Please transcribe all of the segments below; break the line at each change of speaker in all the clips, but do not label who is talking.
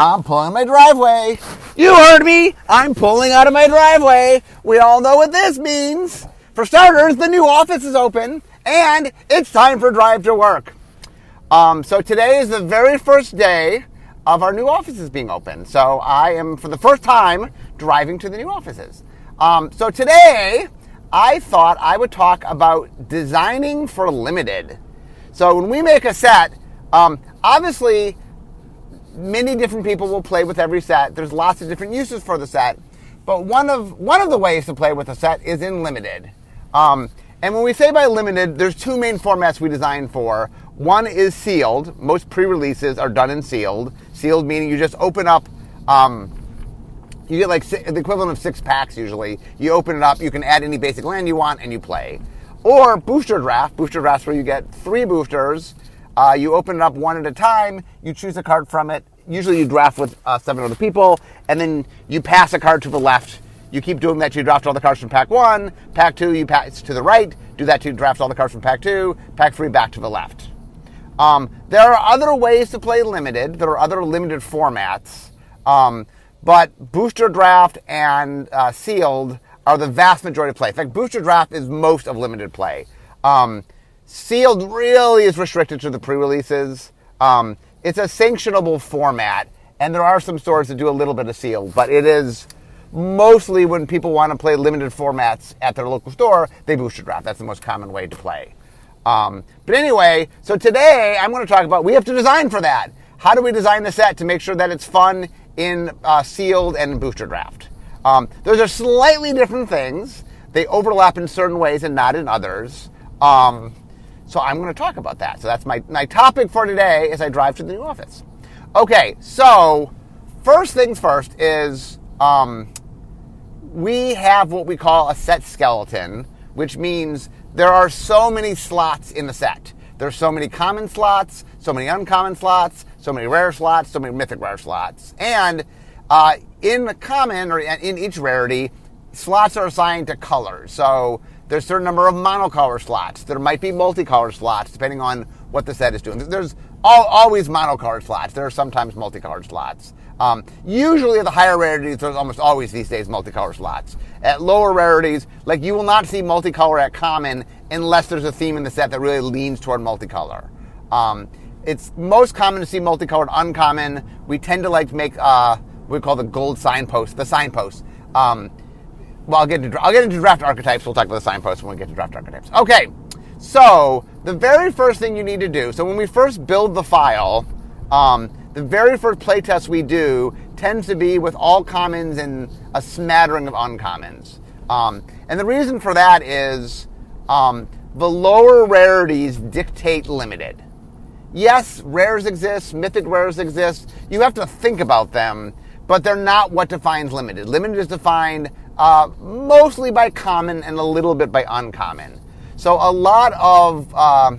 I'm pulling my driveway. You heard me. I'm pulling out of my driveway. We all know what this means. For starters, the new office is open and it's time for drive to work. Um, so today is the very first day of our new offices being open. So I am, for the first time, driving to the new offices. Um, so today, I thought I would talk about designing for limited. So when we make a set, um, obviously, many different people will play with every set. There's lots of different uses for the set, but one of one of the ways to play with a set is in limited. Um, and when we say by limited, there's two main formats we design for. One is sealed. Most pre-releases are done in sealed. Sealed meaning you just open up. Um, you get like the equivalent of six packs usually. You open it up, you can add any basic land you want, and you play. Or booster draft. Booster draft where you get three boosters. Uh, you open it up one at a time. You choose a card from it. Usually you draft with uh, seven other people, and then you pass a card to the left you keep doing that, you draft all the cards from pack one. Pack two, you pass to the right. Do that to draft all the cards from pack two. Pack three, back to the left. Um, there are other ways to play limited. There are other limited formats. Um, but booster draft and uh, sealed are the vast majority of play. In fact, booster draft is most of limited play. Um, sealed really is restricted to the pre-releases. Um, it's a sanctionable format, and there are some stores that do a little bit of sealed, but it is mostly when people want to play limited formats at their local store, they booster draft. That's the most common way to play. Um, but anyway, so today I'm going to talk about we have to design for that. How do we design the set to make sure that it's fun in uh, sealed and booster draft? Um, those are slightly different things. They overlap in certain ways and not in others. Um, so I'm going to talk about that. So that's my, my topic for today as I drive to the new office. Okay, so first things first is um, we have what we call a set skeleton, which means there are so many slots in the set. There's so many common slots, so many uncommon slots, so many rare slots, so many mythic rare slots. And uh, in the common or in each rarity, slots are assigned to colors. So there's a certain number of monocolor slots. There might be multicolor slots depending on what the set is doing. There's always monocolored slots. There are sometimes multicolored slots. Um, usually at the higher rarities, there's almost always these days multicolor slots. At lower rarities, like you will not see multicolor at common unless there's a theme in the set that really leans toward multicolor. Um, it's most common to see multicolored uncommon. We tend to like to make uh, what we call the gold signpost, the signpost. Um, well, I'll get, into, I'll get into draft archetypes. We'll talk about the signpost when we get to draft archetypes. Okay, so the very first thing you need to do, so when we first build the file, um, the very first playtest we do tends to be with all commons and a smattering of uncommons. Um, and the reason for that is um, the lower rarities dictate limited. Yes, rares exist, mythic rares exist. You have to think about them, but they're not what defines limited. Limited is defined uh, mostly by common and a little bit by uncommon. So a lot of uh,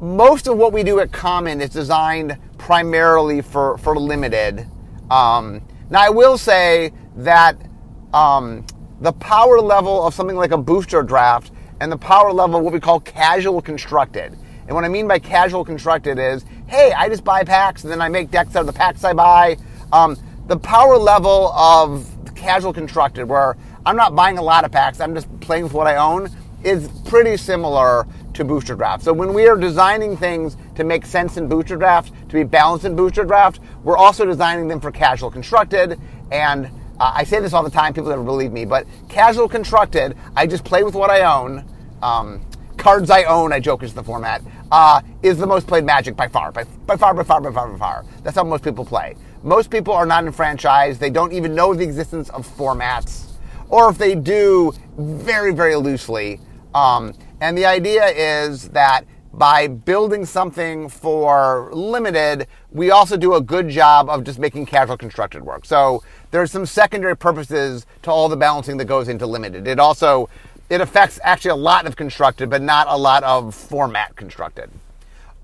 most of what we do at Common is designed primarily for, for limited. Um, now, I will say that um, the power level of something like a booster draft and the power level of what we call casual constructed. And what I mean by casual constructed is, hey, I just buy packs and then I make decks out of the packs I buy. Um, the power level of casual constructed, where I'm not buying a lot of packs, I'm just playing with what I own, is pretty similar to booster draft. So when we are designing things to make sense in booster draft, to be balanced in booster draft, we're also designing them for casual constructed. And uh, I say this all the time, people never believe me, but casual constructed, I just play with what I own. Um, cards I own, I joke is the format, uh, is the most played Magic by far, by, by far, by far, by far, by far. That's how most people play. Most people are not enfranchised. They don't even know the existence of formats. Or if they do, very, very loosely. Um, and the idea is that by building something for limited, we also do a good job of just making casual constructed work. So there's some secondary purposes to all the balancing that goes into limited. It also it affects actually a lot of constructed, but not a lot of format constructed.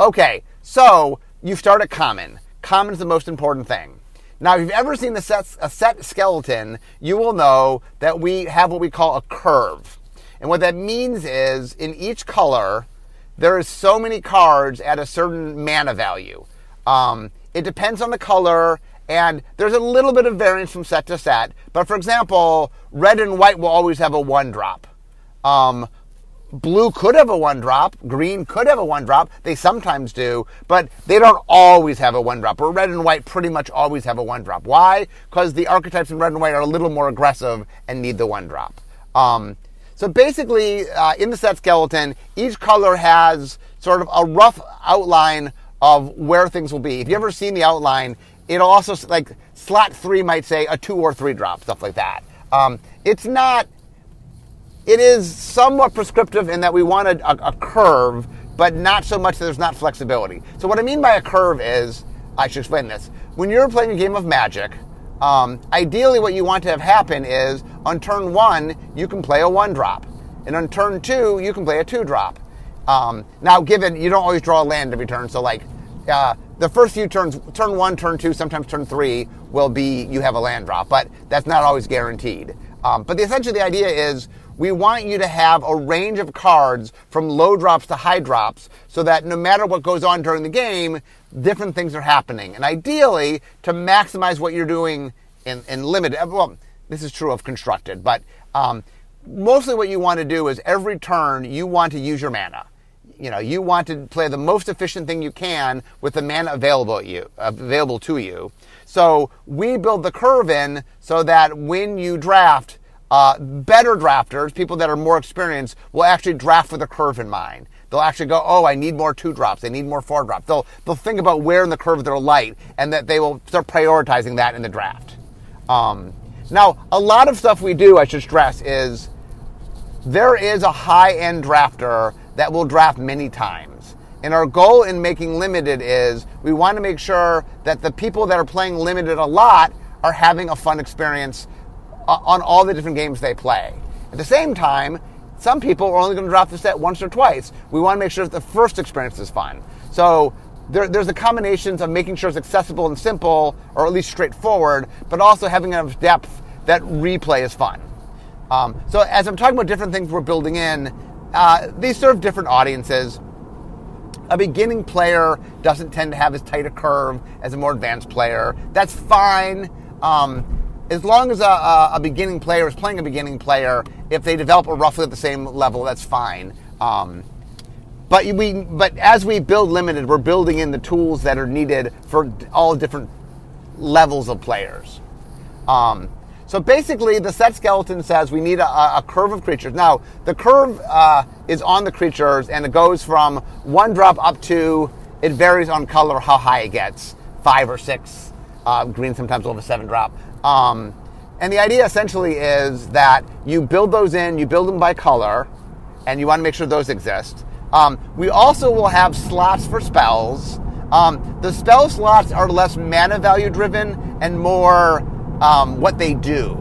Okay, so you start a common. Common is the most important thing. Now, if you've ever seen the set, a set skeleton, you will know that we have what we call a curve. And what that means is in each color, there is so many cards at a certain mana value. Um, it depends on the color And there's a little bit of variance from set to set. But for example, red and white will always have a one drop. Um, blue could have a one drop. Green could have a one drop. They sometimes do, but they don't always have a one drop. Or red and white pretty much always have a one drop. Why? Because the archetypes in red and white are a little more aggressive and need the one drop. Um, so basically, uh, in the set skeleton, each color has sort of a rough outline of where things will be. If you ever seen the outline, it'll also like slot three might say a two or three drop, stuff like that. Um, it's not. It is somewhat prescriptive in that we want a, a, curve, but not so much that there's not flexibility. So what I mean by a curve is, I should explain this. When you're playing a game of Magic, um, ideally, what you want to have happen is on turn one, you can play a one drop. And on turn two, you can play a two drop. Um, now, given you don't always draw a land every turn, so like uh, the first few turns, turn one, turn two, sometimes turn three, will be you have a land drop, but that's not always guaranteed. Um, but the, essentially, the idea is we want you to have a range of cards from low drops to high drops so that no matter what goes on during the game, different things are happening. And ideally, to maximize what you're doing in, in limited, well, this is true of constructed, but um, mostly what you want to do is every turn you want to use your mana. You know, you want to play the most efficient thing you can with the mana available you available to you. So we build the curve in so that when you draft, uh, better drafters, people that are more experienced, will actually draft with a curve in mind. They'll actually go, oh, I need more two drops. I need more four drops. They'll they'll think about where in the curve they're light, and that they will start prioritizing that in the draft. Um, now, a lot of stuff we do, I should stress, is there is a high end drafter that will draft many times. And our goal in making limited is we want to make sure that the people that are playing limited a lot are having a fun experience on all the different games they play. At the same time, some people are only going to drop the set once or twice. We want to make sure that the first experience is fun. So there, there's a combination of making sure it's accessible and simple, or at least straightforward, but also having enough depth that replay is fun. Um, so as I'm talking about different things we're building in, uh, these serve different audiences. A beginning player doesn't tend to have as tight a curve as a more advanced player. That's fine. Um, as long as a, a, beginning player is playing a beginning player, if they develop a roughly at the same level, that's fine. Um, but we, but as we build limited, we're building in the tools that are needed for all different levels of players. Um, so basically, the set skeleton says we need a, a curve of creatures. Now, the curve uh, is on the creatures, and it goes from one drop up to. It varies on color how high it gets, five or six. Uh, green sometimes will have a seven drop. Um, and the idea essentially is that you build those in, you build them by color, and you want to make sure those exist. Um, we also will have slots for spells. Um, the spell slots are less mana value driven and more um, what they do.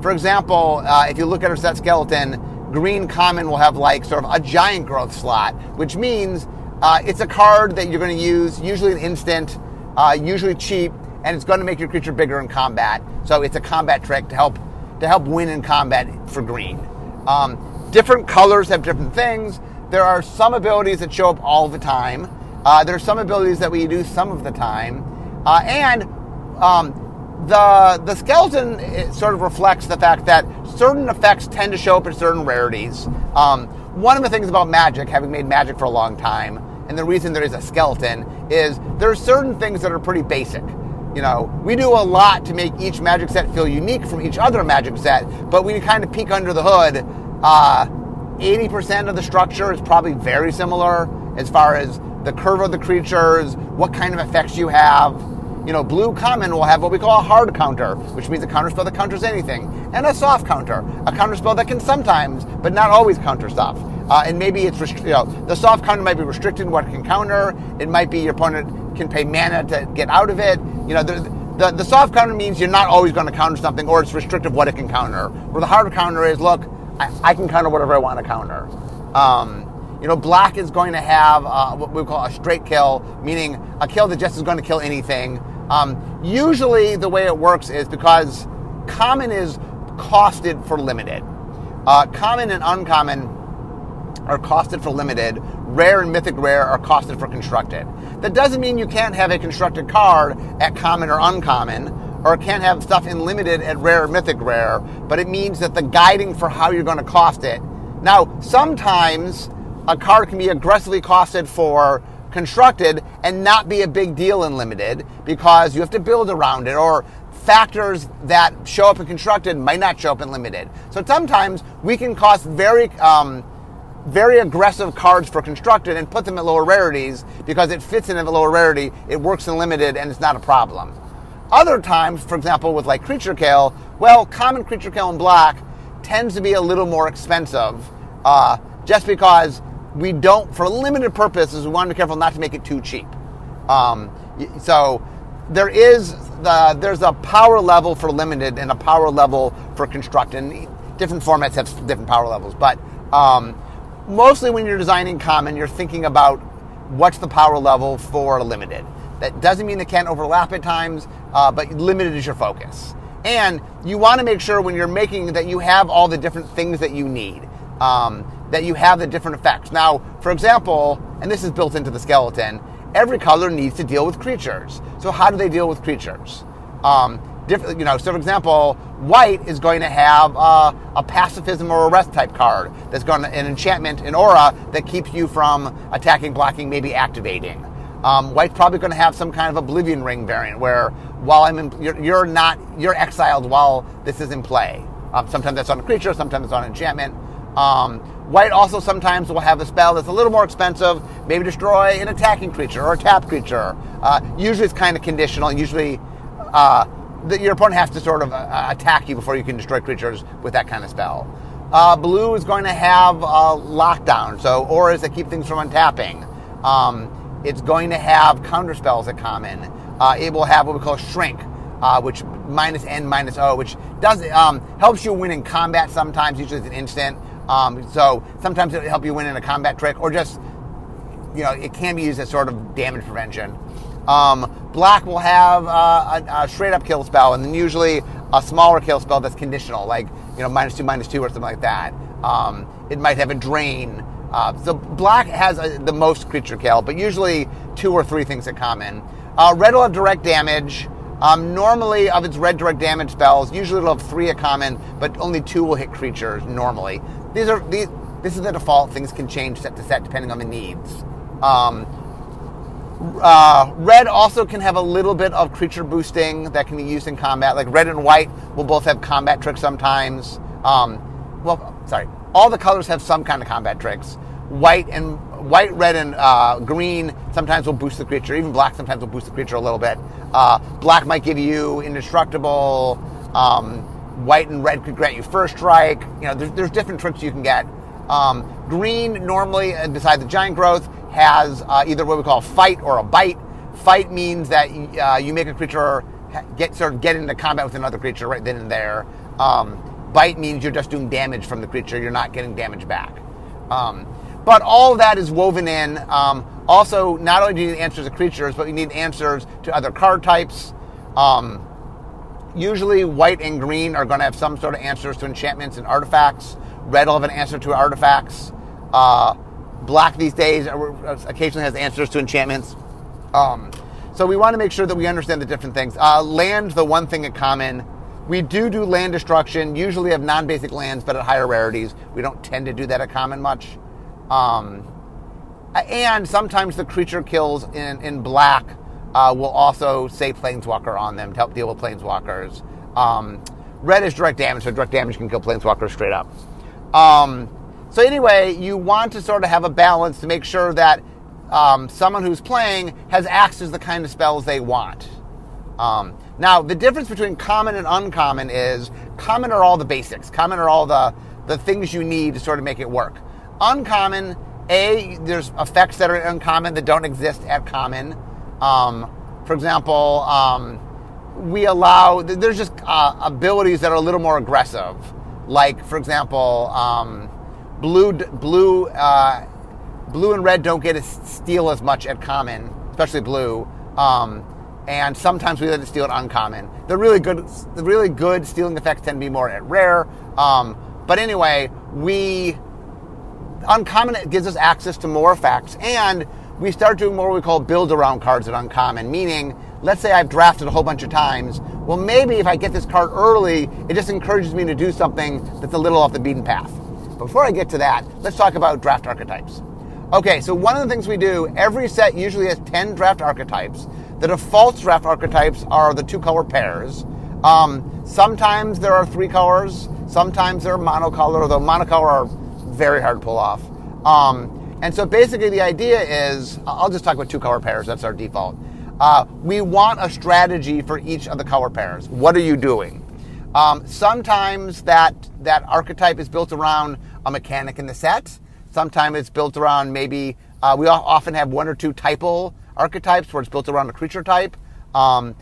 For example, uh, if you look at our set skeleton, green common will have like sort of a giant growth slot, which means uh, it's a card that you're going to use, usually an instant, uh, usually cheap, and it's going to make your creature bigger in combat. So it's a combat trick to help to help win in combat for green. Um, different colors have different things. There are some abilities that show up all the time. Uh, there are some abilities that we do some of the time, uh, and um, the the skeleton sort of reflects the fact that certain effects tend to show up in certain rarities. Um, one of the things about magic, having made magic for a long time, and the reason there is a skeleton is there are certain things that are pretty basic. You know, we do a lot to make each magic set feel unique from each other magic set, but you kind of peek under the hood, uh, 80% of the structure is probably very similar as far as the curve of the creatures, what kind of effects you have. You know, blue common will have what we call a hard counter, which means a counter spell that counters anything, and a soft counter, a counter spell that can sometimes, but not always counter stuff. Uh, and maybe it's you know the soft counter might be restricted what it can counter. It might be your opponent can pay mana to get out of it. You know, the, the, the soft counter means you're not always going to counter something, or it's restrictive what it can counter. Where the hard counter is, look, I, I can counter whatever I want to counter. Um, you know, black is going to have uh, what we call a straight kill, meaning a kill that just is going to kill anything. Um, usually, the way it works is because common is costed for limited. Uh, common and uncommon are costed for limited rare and mythic rare are costed for constructed. That doesn't mean you can't have a constructed card at common or uncommon, or can't have stuff in limited at rare or mythic rare, but it means that the guiding for how you're going to cost it. Now, sometimes a card can be aggressively costed for constructed and not be a big deal in limited because you have to build around it or factors that show up in constructed might not show up in limited. So sometimes we can cost very um, very aggressive cards for constructed and put them at lower rarities because it fits in at a lower rarity, it works in limited, and it's not a problem. Other times, for example, with like creature kill, well, common creature kill in black tends to be a little more expensive uh, just because we don't, for limited purposes, we want to be careful not to make it too cheap. Um, so there is the, there's a power level for limited and a power level for constructed. Different formats have different power levels, but um, mostly when you're designing common, you're thinking about what's the power level for limited. That doesn't mean it can't overlap at times, uh, but limited is your focus. And you want to make sure when you're making that you have all the different things that you need, um, that you have the different effects. Now, for example, and this is built into the skeleton, every color needs to deal with creatures. So how do they deal with creatures? Um, different, you know, so for example, white is going to have uh, a pacifism or arrest type card that's going to, an enchantment, an aura that keeps you from attacking, blocking, maybe activating. Um, white's probably going to have some kind of oblivion ring variant where while I'm in, you're, you're not, you're exiled while this is in play. Um, sometimes that's on a creature, sometimes it's on an enchantment. Um, white also sometimes will have a spell that's a little more expensive, maybe destroy an attacking creature or a tap creature. Uh, usually it's kind of conditional. Usually, uh, the, your opponent has to sort of uh, attack you before you can destroy creatures with that kind of spell. Uh, blue is going to have uh, lockdown, so auras that keep things from untapping. Um, it's going to have counter spells at common. Uh, it will have what we call shrink, uh, which minus N minus O, which does um, helps you win in combat. Sometimes, usually it's an instant. Um, so sometimes it'll help you win in a combat trick, or just you know it can be used as sort of damage prevention. Um, black will have uh, a, a, straight up kill spell, and then usually a smaller kill spell that's conditional, like you know minus two, minus two, or something like that. Um, it might have a drain. Uh, so black has a, the most creature kill, but usually two or three things in common. Uh, red will have direct damage. Um, normally, of its red direct damage spells, usually it'll have three a common, but only two will hit creatures normally. These are these. This is the default. Things can change set to set depending on the needs. Um, uh, red also can have a little bit of creature boosting that can be used in combat. Like red and white will both have combat tricks sometimes. Um, well, sorry, all the colors have some kind of combat tricks. White and white, red, and uh, green sometimes will boost the creature. Even black sometimes will boost the creature a little bit. Uh, black might give you indestructible. Um, white and red could grant you first strike. You know, there's, there's different tricks you can get. Um, green normally, uh, besides the giant growth, has uh, either what we call a fight or a bite. Fight means that uh, you make a creature get sort of get into combat with another creature right then and there. Um, bite means you're just doing damage from the creature; you're not getting damage back. Um, but all that is woven in. Um, also, not only do you need answers to creatures, but you need answers to other card types. Um, usually, white and green are going to have some sort of answers to enchantments and artifacts. Red will have an answer to artifacts. Uh, Black these days occasionally has answers to enchantments. Um, so we want to make sure that we understand the different things. Uh, land, the one thing in common. We do do land destruction, usually have non-basic lands, but at higher rarities. We don't tend to do that at common much. Um, and sometimes the creature kills in, in black uh, will also say planeswalker on them to help deal with planeswalkers. Um, red is direct damage, so direct damage can kill planeswalkers straight up. Um, so anyway, you want to sort of have a balance to make sure that um, someone who's playing has access to the kind of spells they want. Um, now, the difference between common and uncommon is common are all the basics. Common are all the, the things you need to sort of make it work. Uncommon, A, there's effects that are uncommon that don't exist at common. Um, for example, um, we allow, there's just uh, abilities that are a little more aggressive. Like, for example, um, blue blue uh, blue and red don't get to steal as much at common, especially blue. Um, and sometimes we let it steal at uncommon. The really good, the really good stealing effects tend to be more at rare. Um, but anyway, we uncommon gives us access to more effects, and we start doing more what we call build around cards at uncommon, meaning, let's say I've drafted a whole bunch of times. Well, maybe if I get this card early, it just encourages me to do something that's a little off the beaten path. Before I get to that, let's talk about draft archetypes. Okay, so one of the things we do, every set usually has 10 draft archetypes. The default draft archetypes are the two color pairs. Um, sometimes there are three colors, sometimes they're monocolor, although monocolor are very hard to pull off. Um, and so basically the idea is, I'll just talk about two color pairs, that's our default. Uh, we want a strategy for each of the color pairs. What are you doing? Um, sometimes that, that archetype is built around a mechanic in the set. Sometimes it's built around maybe, uh, we often have one or two typal archetypes where it's built around a creature type. Um,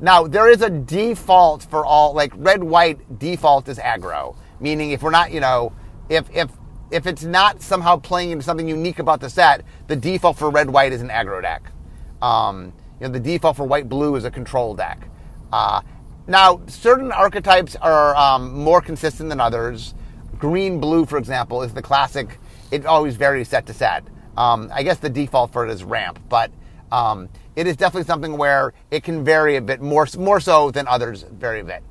now, there is a default for all, like red white default is aggro, meaning if we're not, you know, if, if, if it's not somehow playing into something unique about the set, the default for red white is an aggro deck. Um, you know, the default for white blue is a control deck. Uh, now, certain archetypes are um, more consistent than others. Green blue, for example, is the classic it always varies set to set. Um, I guess the default for it is ramp, but um, it is definitely something where it can vary a bit more, more so than others vary a bit.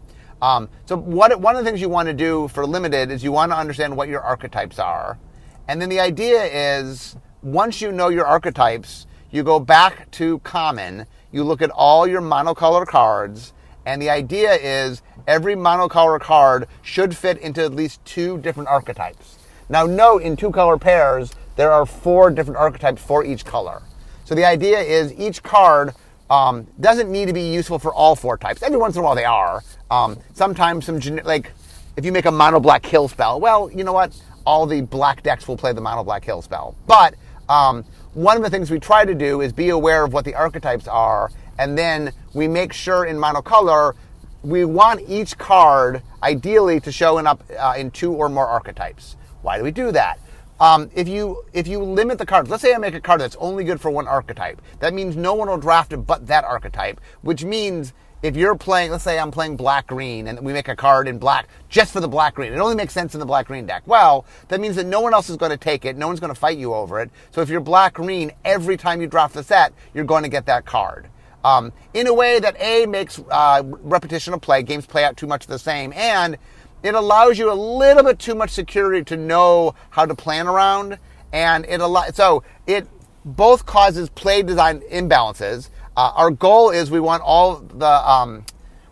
Um, so what, one of the things you want to do for limited is you want to understand what your archetypes are. And then the idea is once you know your archetypes, you go back to common, you look at all your monocolor cards, and the idea is every monocolor card should fit into at least two different archetypes. Now note in two color pairs, there are four different archetypes for each color. So the idea is each card um, doesn't need to be useful for all four types. Every once in a while they are. Um, sometimes some, like, if you make a mono black kill spell, well, you know what? All the black decks will play the mono black kill spell. But um, one of the things we try to do is be aware of what the archetypes are, and then we make sure in monocolor we want each card ideally to show up uh, in two or more archetypes. Why do we do that? Um, if you if you limit the cards, let's say I make a card that's only good for one archetype, that means no one will draft it but that archetype. Which means if you're playing, let's say I'm playing black green, and we make a card in black just for the black green, it only makes sense in the black green deck. Well, that means that no one else is going to take it, no one's going to fight you over it. So if you're black green, every time you draft the set, you're going to get that card. Um, in a way that a makes uh, repetition of play, games play out too much the same, and it allows you a little bit too much security to know how to plan around, and it allows so it both causes play design imbalances. Uh, our goal is we want all the um,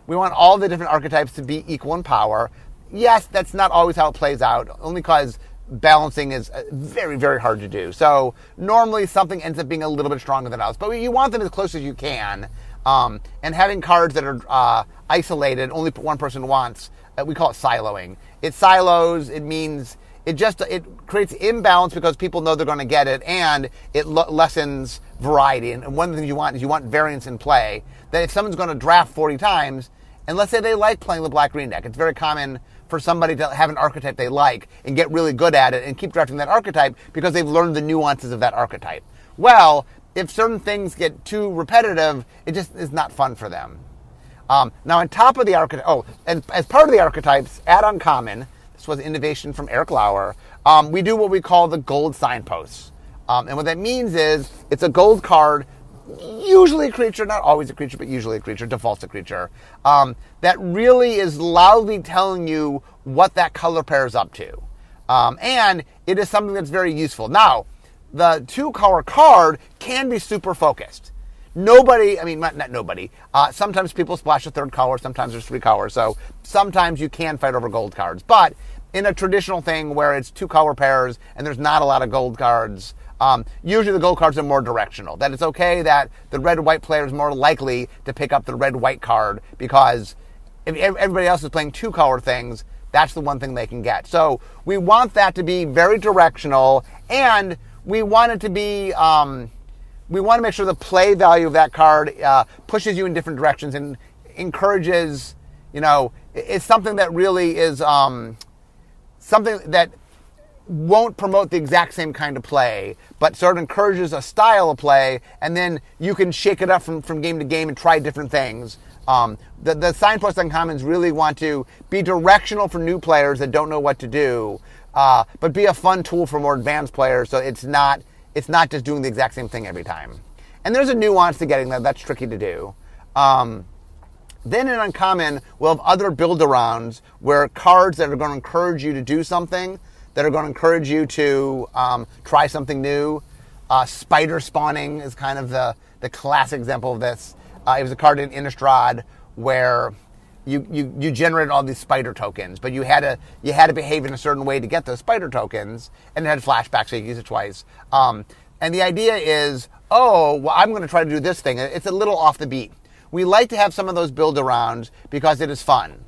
we want all the different archetypes to be equal in power. Yes, that's not always how it plays out, only because balancing is uh, very, very hard to do. So normally something ends up being a little bit stronger than else, but you want them as close as you can. Um, and having cards that are uh, isolated, only one person wants, uh, we call it siloing. It silos. It means it just it creates imbalance because people know they're going to get it, and it lessens variety. And one of the things you want is you want variance in play. That if someone's going to draft 40 times, and let's say they like playing the black green deck, it's very common for somebody to have an archetype they like and get really good at it and keep drafting that archetype because they've learned the nuances of that archetype. Well, if certain things get too repetitive, it just is not fun for them. Um, now, on top of the archetype, oh, and as part of the archetypes at Uncommon, this was innovation from Erik Lauer, um, we do what we call the gold signposts. Um, and what that means is it's a gold card, usually a creature, not always a creature, but usually a creature, defaults a creature, um, that really is loudly telling you what that color pair is up to. Um, and it is something that's very useful. Now, the two color card can be super focused. Nobody, I mean, not, not nobody. Uh, sometimes people splash a third color, sometimes there's three colors. So sometimes you can fight over gold cards. But in a traditional thing where it's two color pairs and there's not a lot of gold cards, um, usually the gold cards are more directional. That it's okay that the red white player is more likely to pick up the red white card because if everybody else is playing two color things, that's the one thing they can get. So we want that to be very directional and we want it to be. Um, we want to make sure the play value of that card uh, pushes you in different directions and encourages, you know, it's something that really is um, something that won't promote the exact same kind of play, but sort of encourages a style of play, and then you can shake it up from, from game to game and try different things. Um, the, the signpost uncommons really want to be directional for new players that don't know what to do, uh, but be a fun tool for more advanced players. So it's not it's not just doing the exact same thing every time. And there's a nuance to getting that. That's tricky to do. Um, then in Uncommon, we'll have other build arounds where cards that are going to encourage you to do something, that are going to encourage you to um, try something new. Uh, spider spawning is kind of the, the classic example of this. Uh, it was a card in Innistrad where you, you, you generated all these spider tokens, but you had to you had to behave in a certain way to get those spider tokens, and it had flashbacks, so you could use it twice. Um, and the idea is, oh, well, I'm going to try to do this thing. It's a little off the beat. We like to have some of those build arounds because it is fun.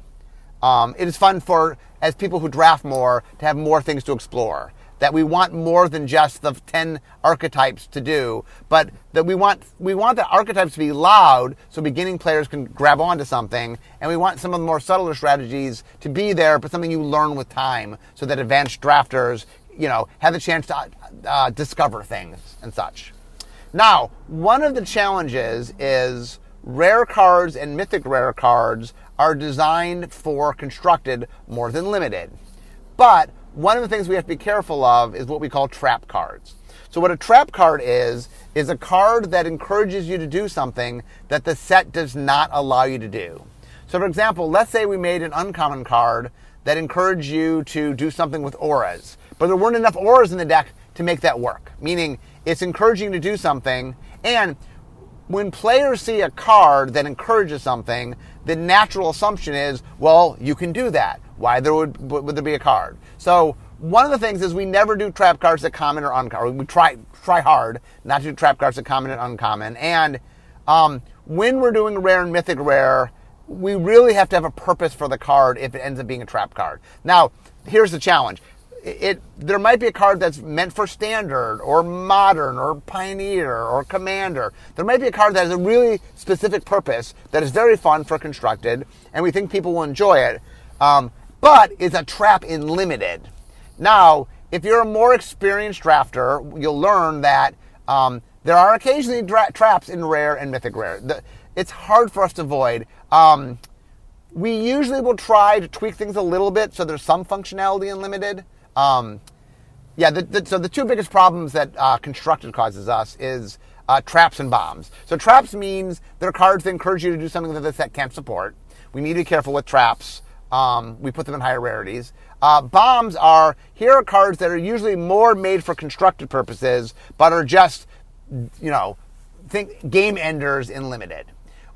Um, it is fun for as people who draft more to have more things to explore that we want more than just the 10 archetypes to do, but that we want we want the archetypes to be loud so beginning players can grab onto something, and we want some of the more subtler strategies to be there, but something you learn with time, so that advanced drafters, you know, have the chance to uh, discover things and such. Now, one of the challenges is rare cards and mythic rare cards are designed for constructed more than limited. But one of the things we have to be careful of is what we call trap cards. So what a trap card is, is a card that encourages you to do something that the set does not allow you to do. So for example, let's say we made an uncommon card that encouraged you to do something with auras, but there weren't enough auras in the deck to make that work. Meaning it's encouraging to do something and when players see a card that encourages something, the natural assumption is, well, you can do that. Why there would would there be a card? So one of the things is we never do trap cards that common or uncommon. We try try hard not to do trap cards that common and uncommon. And um, when we're doing rare and mythic rare, we really have to have a purpose for the card if it ends up being a trap card. Now, here's the challenge it there might be a card that's meant for standard or modern or pioneer or commander. There might be a card that has a really specific purpose that is very fun for constructed, and we think people will enjoy it. Um, but it's a trap in limited. Now, if you're a more experienced drafter, you'll learn that um, there are occasionally dra- traps in rare and mythic rare. The, it's hard for us to avoid. Um, we usually will try to tweak things a little bit so there's some functionality in limited. Um, yeah, the, the, so the two biggest problems that uh, constructed causes us is uh, traps and bombs. So traps means they're cards that encourage you to do something that the set can't support. We need to be careful with traps. Um, we put them in higher rarities. Uh, bombs are here are cards that are usually more made for constructed purposes, but are just you know think game enders in limited.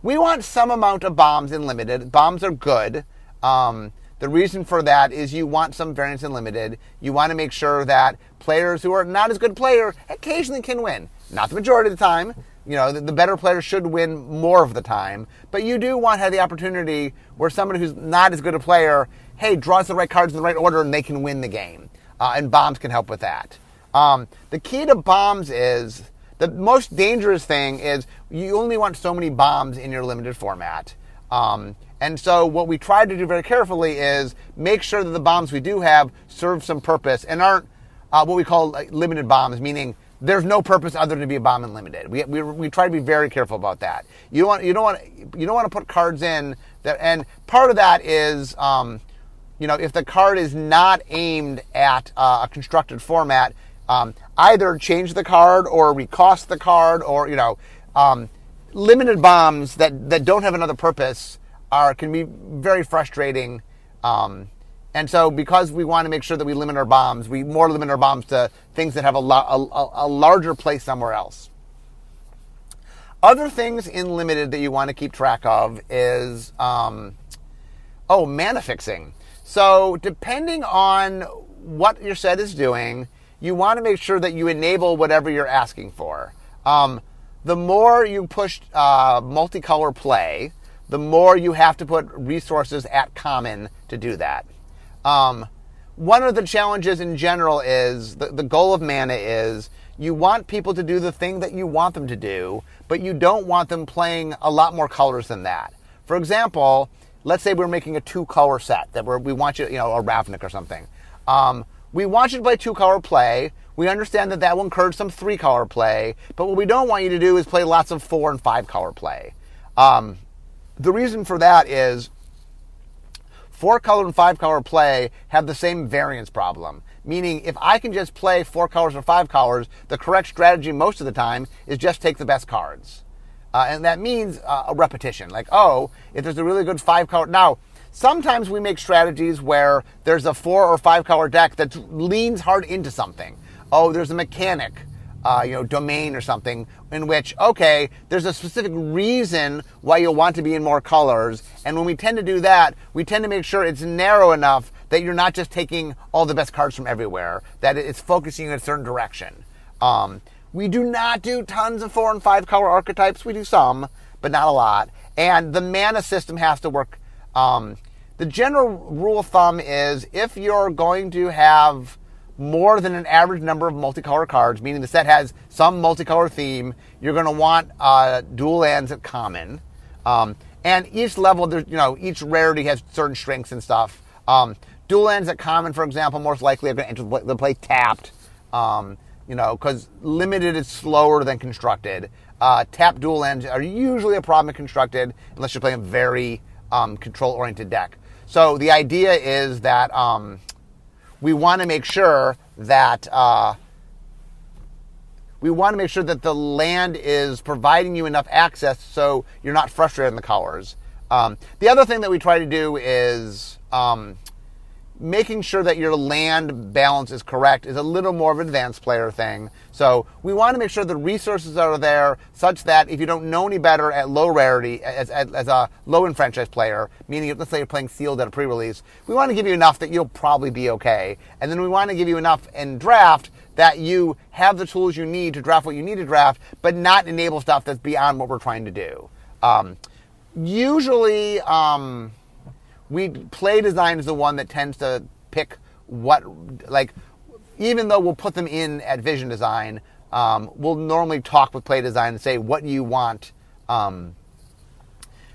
We want some amount of bombs in limited. Bombs are good. Um, the reason for that is you want some variance in limited. You want to make sure that players who are not as good player occasionally can win. Not the majority of the time. You know, the, the better players should win more of the time. But you do want to have the opportunity where somebody who's not as good a player, hey, draws the right cards in the right order and they can win the game. Uh, and bombs can help with that. Um, the key to bombs is the most dangerous thing is you only want so many bombs in your limited format. Um, and so what we try to do very carefully is make sure that the bombs we do have serve some purpose and aren't uh, what we call like, limited bombs, meaning there's no purpose other than to be a bomb and limited. We, we, we try to be very careful about that. You don't want you don't want you don't want to put cards in that, and part of that is, um, you know, if the card is not aimed at uh, a constructed format, um, either change the card or recost the card, or you know, um, limited bombs that that don't have another purpose are can be very frustrating. Um, and so, because we want to make sure that we limit our bombs, we more limit our bombs to things that have a, lo- a, a larger place somewhere else. Other things in limited that you want to keep track of is, um, oh, mana fixing. So, depending on what your set is doing, you want to make sure that you enable whatever you're asking for. Um, the more you push uh, multicolor play, the more you have to put resources at common to do that. Um, one of the challenges in general is the, the goal of mana is you want people to do the thing that you want them to do, but you don't want them playing a lot more colors than that. For example, let's say we're making a two color set that we want you, you know, a Ravnica or something. Um, we want you to play two color play. We understand that that will encourage some three color play, but what we don't want you to do is play lots of four and five color play. Um, the reason for that is four color and five color play have the same variance problem, Meaning, if I can just play four colors or five colors, the correct strategy most of the time is just take the best cards. Uh, and that means uh, a repetition. Like, oh, if there's a really good five color. Now, sometimes we make strategies where there's a four or five color deck that leans hard into something. Oh, there's a mechanic uh, you know, domain or something in which, okay, there's a specific reason why you'll want to be in more colors. And when we tend to do that, we tend to make sure it's narrow enough that you're not just taking all the best cards from everywhere, that it's focusing in a certain direction. Um, we do not do tons of four and five color archetypes. We do some, but not a lot. And the mana system has to work. Um, the general rule of thumb is if you're going to have more than an average number of multicolor cards, meaning the set has some multicolor theme, you're going to want uh, dual lands at common. Um, and each level, there's, you know, each rarity has certain strengths and stuff. Um, dual lands at common, for example, most likely are going to enter the play tapped. Um, you know, because limited is slower than constructed. Uh, tap dual lands are usually a problem in constructed unless you're playing a very um, control-oriented deck. So the idea is that um, we want to make sure that uh, we want to make sure that the land is providing you enough access so you're not frustrated in the colors. Um, the other thing that we try to do is um, making sure that your land balance is correct is a little more of an advanced player thing. So we want to make sure the resources are there such that if you don't know any better at low rarity, as, as, as a low enfranchised player, meaning let's say you're playing sealed at a pre-release, we want to give you enough that you'll probably be okay. And then we want to give you enough in draft that you have the tools you need to draft what you need to draft, but not enable stuff that's beyond what we're trying to do. Um, usually, um, we play design is the one that tends to pick what like even though we'll put them in at vision design um, we'll normally talk with play design and say what you want? Um,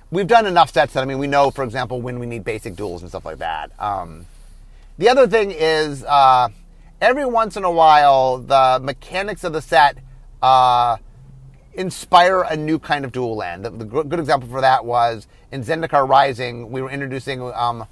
we've done enough sets that i mean we know for example when we need basic duals and stuff like that. Um, the other thing is uh, every once in a while the mechanics of the set uh, inspire a new kind of dual land. The, the, good example for that was in Zendikar Rising, we were introducing um,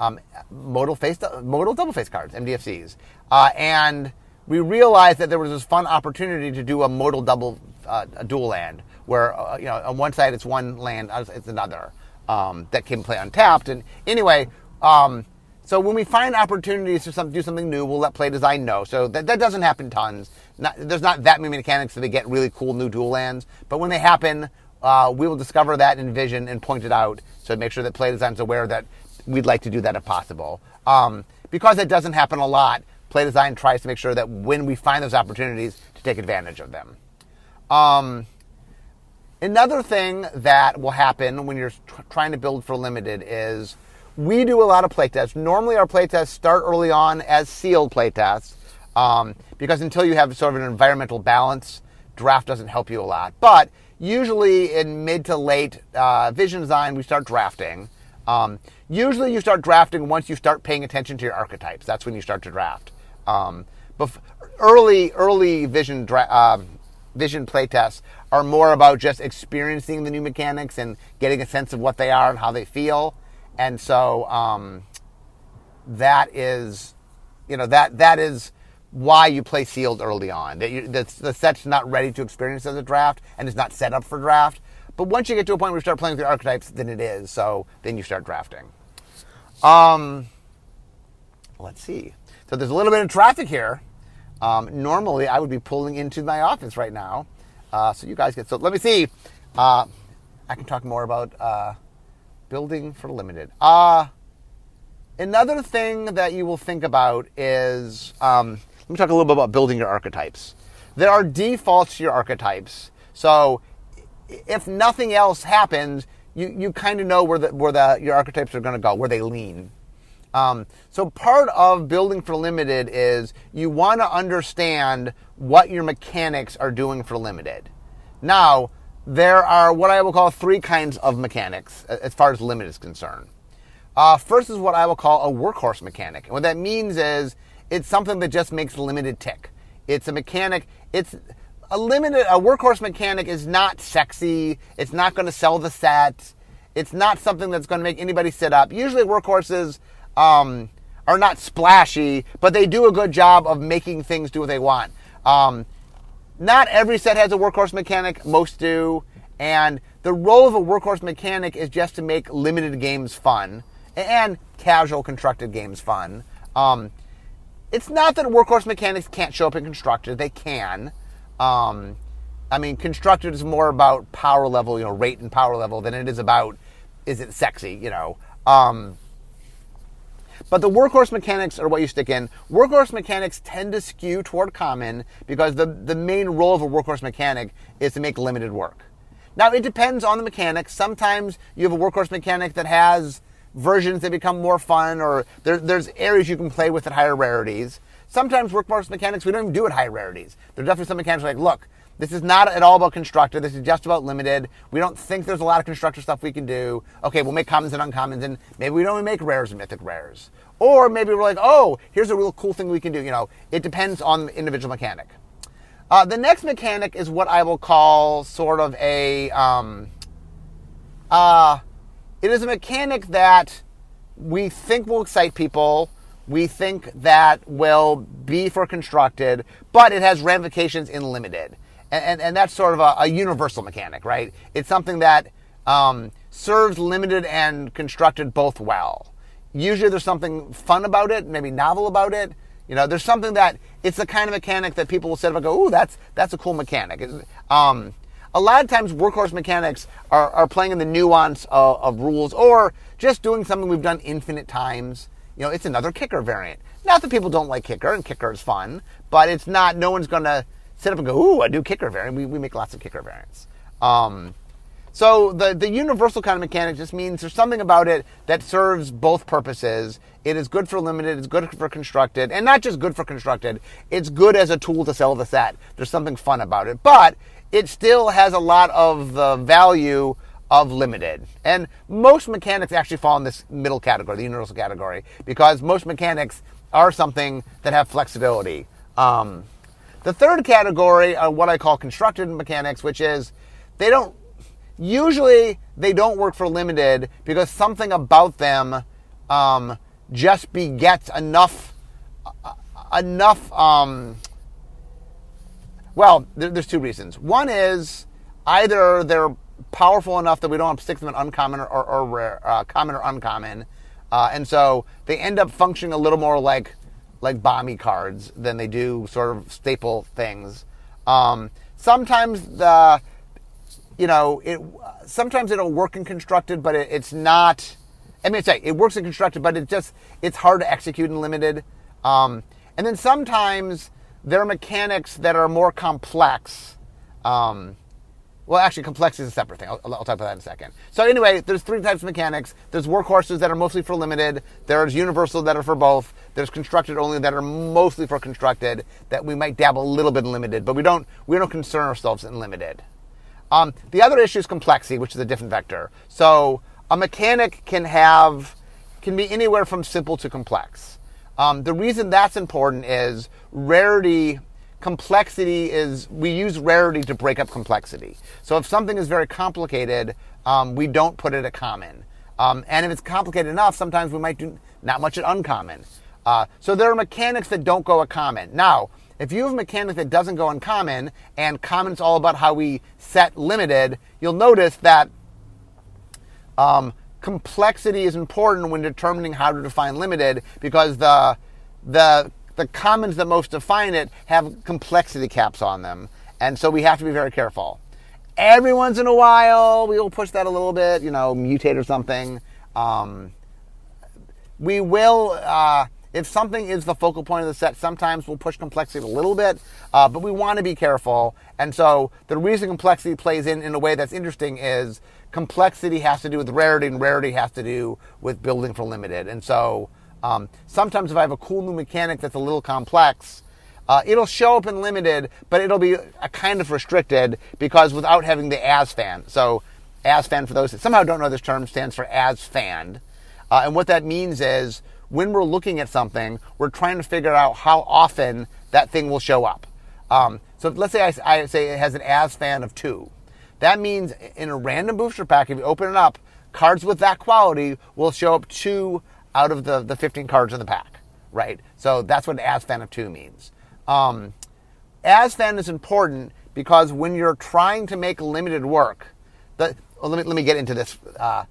um, modal face, modal double face cards, MDFCs, uh, and we realized that there was this fun opportunity to do a modal double uh, a dual land, where uh, you know on one side it's one land, it's another um, that can play untapped. And anyway. Um, so when we find opportunities to some, do something new, we'll let play design know. So that, that doesn't happen tons. Not, there's not that many mechanics that they get really cool new dual lands, but when they happen, uh, we will discover that in vision and point it out. So make sure that play design is aware that we'd like to do that if possible. Um, because it doesn't happen a lot, play design tries to make sure that when we find those opportunities, to take advantage of them. Um, another thing that will happen when you're tr- trying to build for limited is we do a lot of playtests. Normally, our playtests start early on as sealed playtests um, because until you have sort of an environmental balance, draft doesn't help you a lot. But usually in mid to late uh, vision design, we start drafting. Um, usually, you start drafting once you start paying attention to your archetypes. That's when you start to draft. Um, bef- early, early vision dra- uh, vision playtests are more about just experiencing the new mechanics and getting a sense of what they are and how they feel and so um, that is, you know, that that is why you play sealed early on. That you, the, the set's not ready to experience as a draft and it's not set up for draft. But once you get to a point where you start playing with the archetypes, then it is. So then you start drafting. Um, let's see. So there's a little bit of traffic here. Um, normally, I would be pulling into my office right now. Uh, so you guys get. So let me see. Uh, I can talk more about. Uh, Building for limited. Uh, another thing that you will think about is um, let me talk a little bit about building your archetypes. There are defaults to your archetypes. So if nothing else happens, you, you kind of know where the, where the, your archetypes are going to go, where they lean. Um, so part of building for limited is you want to understand what your mechanics are doing for limited. Now, there are what I will call three kinds of mechanics as far as limit is concerned. Uh, first is what I will call a workhorse mechanic. And what that means is it's something that just makes limited tick. It's a mechanic, it's a limited, a workhorse mechanic is not sexy. It's not going to sell the set. It's not something that's going to make anybody sit up. Usually workhorses um, are not splashy, but they do a good job of making things do what they want. Um, not every set has a workhorse mechanic, most do, and the role of a workhorse mechanic is just to make limited games fun and casual constructed games fun. Um, it's not that workhorse mechanics can't show up in constructed; they can. Um, I mean, constructed is more about power level, you know, rate and power level than it is about is it sexy, you know. Um, but the workhorse mechanics are what you stick in. Workhorse mechanics tend to skew toward common because the, the main role of a workhorse mechanic is to make limited work. Now, it depends on the mechanic. Sometimes you have a workhorse mechanic that has versions that become more fun, or there, there's areas you can play with at higher rarities. Sometimes workhorse mechanics we don't even do at high rarities. There's definitely some mechanics like, look, this is not at all about constructed. This is just about limited. We don't think there's a lot of constructor stuff we can do. Okay, we'll make commons and uncommons, and maybe we don't make rares and mythic rares. Or maybe we're like, oh, here's a real cool thing we can do. You know, it depends on the individual mechanic. Uh, the next mechanic is what I will call sort of a. Um, uh, it is a mechanic that we think will excite people. We think that will be for constructed, but it has ramifications in limited and, and, and that's sort of a, a, universal mechanic, right? It's something that um, serves limited and constructed both well. Usually there's something fun about it, maybe novel about it. You know, there's something that it's the kind of mechanic that people will sit up and go, "Ooh, that's that's a cool mechanic." Um, a lot of times, workhorse mechanics are, are playing in the nuance of, of rules, or just doing something we've done infinite times. You know, it's another kicker variant. Not that people don't like kicker, and kicker is fun, but it's not. No one's going to sit up and go, ooh, a new kicker variant. We, we make lots of kicker variants. Um, so the, the universal kind of mechanic just means there's something about it that serves both purposes. It is good for limited, it's good for constructed, and not just good for constructed, it's good as a tool to sell the set. There's something fun about it. But it still has a lot of the value of limited. And most mechanics actually fall in this middle category, the universal category, because most mechanics are something that have flexibility. Um, the third category are what I call constructed mechanics, which is they don't usually they don't work for limited because something about them um, just begets enough uh, enough. Um, well, there, there's two reasons. One is either they're powerful enough that we don't have to stick them in uncommon or, or, or rare, uh, common or uncommon, uh, and so they end up functioning a little more like like bomby cards than they do sort of staple things. Um, sometimes the, you know, it sometimes it'll work in constructed, but it, it's not. I mean, say it works in constructed, but it just it's hard to execute in limited. Um, and then sometimes there are mechanics that are more complex. Um, well, actually, complexity is a separate thing. I'll, I'll, talk about that in a second. So anyway, there's three types of mechanics. There's workhorses that are mostly for limited. There's universal that are for both. There's constructed only that are mostly for constructed. That we might dabble a little bit in limited, but we don't we don't concern ourselves in limited. Um, the other issue is complexity, which is a different vector. So a mechanic can have can be anywhere from simple to complex. Um, the reason that's important is rarity complexity is we use rarity to break up complexity. So if something is very complicated, um, we don't put it at common. Um, and if it's complicated enough, sometimes we might do not much at uncommon. Uh, so there are mechanics that don't go at common. Now, if you have a mechanic that doesn't go uncommon, and common's all about how we set limited, you'll notice that um, complexity is important when determining how to define limited because the the the commons that most define it have complexity caps on them. And so we have to be very careful. Every once in a while, we will push that a little bit, you know, mutate or something. Um, we will, uh, if something is the focal point of the set, sometimes we'll push complexity a little bit, uh, but we want to be careful. And so the reason complexity plays in in a way that's interesting is complexity has to do with rarity, and rarity has to do with building for limited. And so um, sometimes if I have a cool new mechanic that's a little complex, uh, it'll show up in limited, but it'll be a kind of restricted because without having the as fan. So as fan for those that somehow don't know this term stands for as fanned. Uh, and what that means is when we're looking at something, we're trying to figure out how often that thing will show up. Um, so let's say I, I, say it has an as fan of two. That means in a random booster pack, if you open it up, cards with that quality will show up two out of the, the 15 cards in the pack. right? So that's what as fan of two means. Um, as fan is important because when you're trying to make limited work, the, well, let, me, let me get into this. Uh,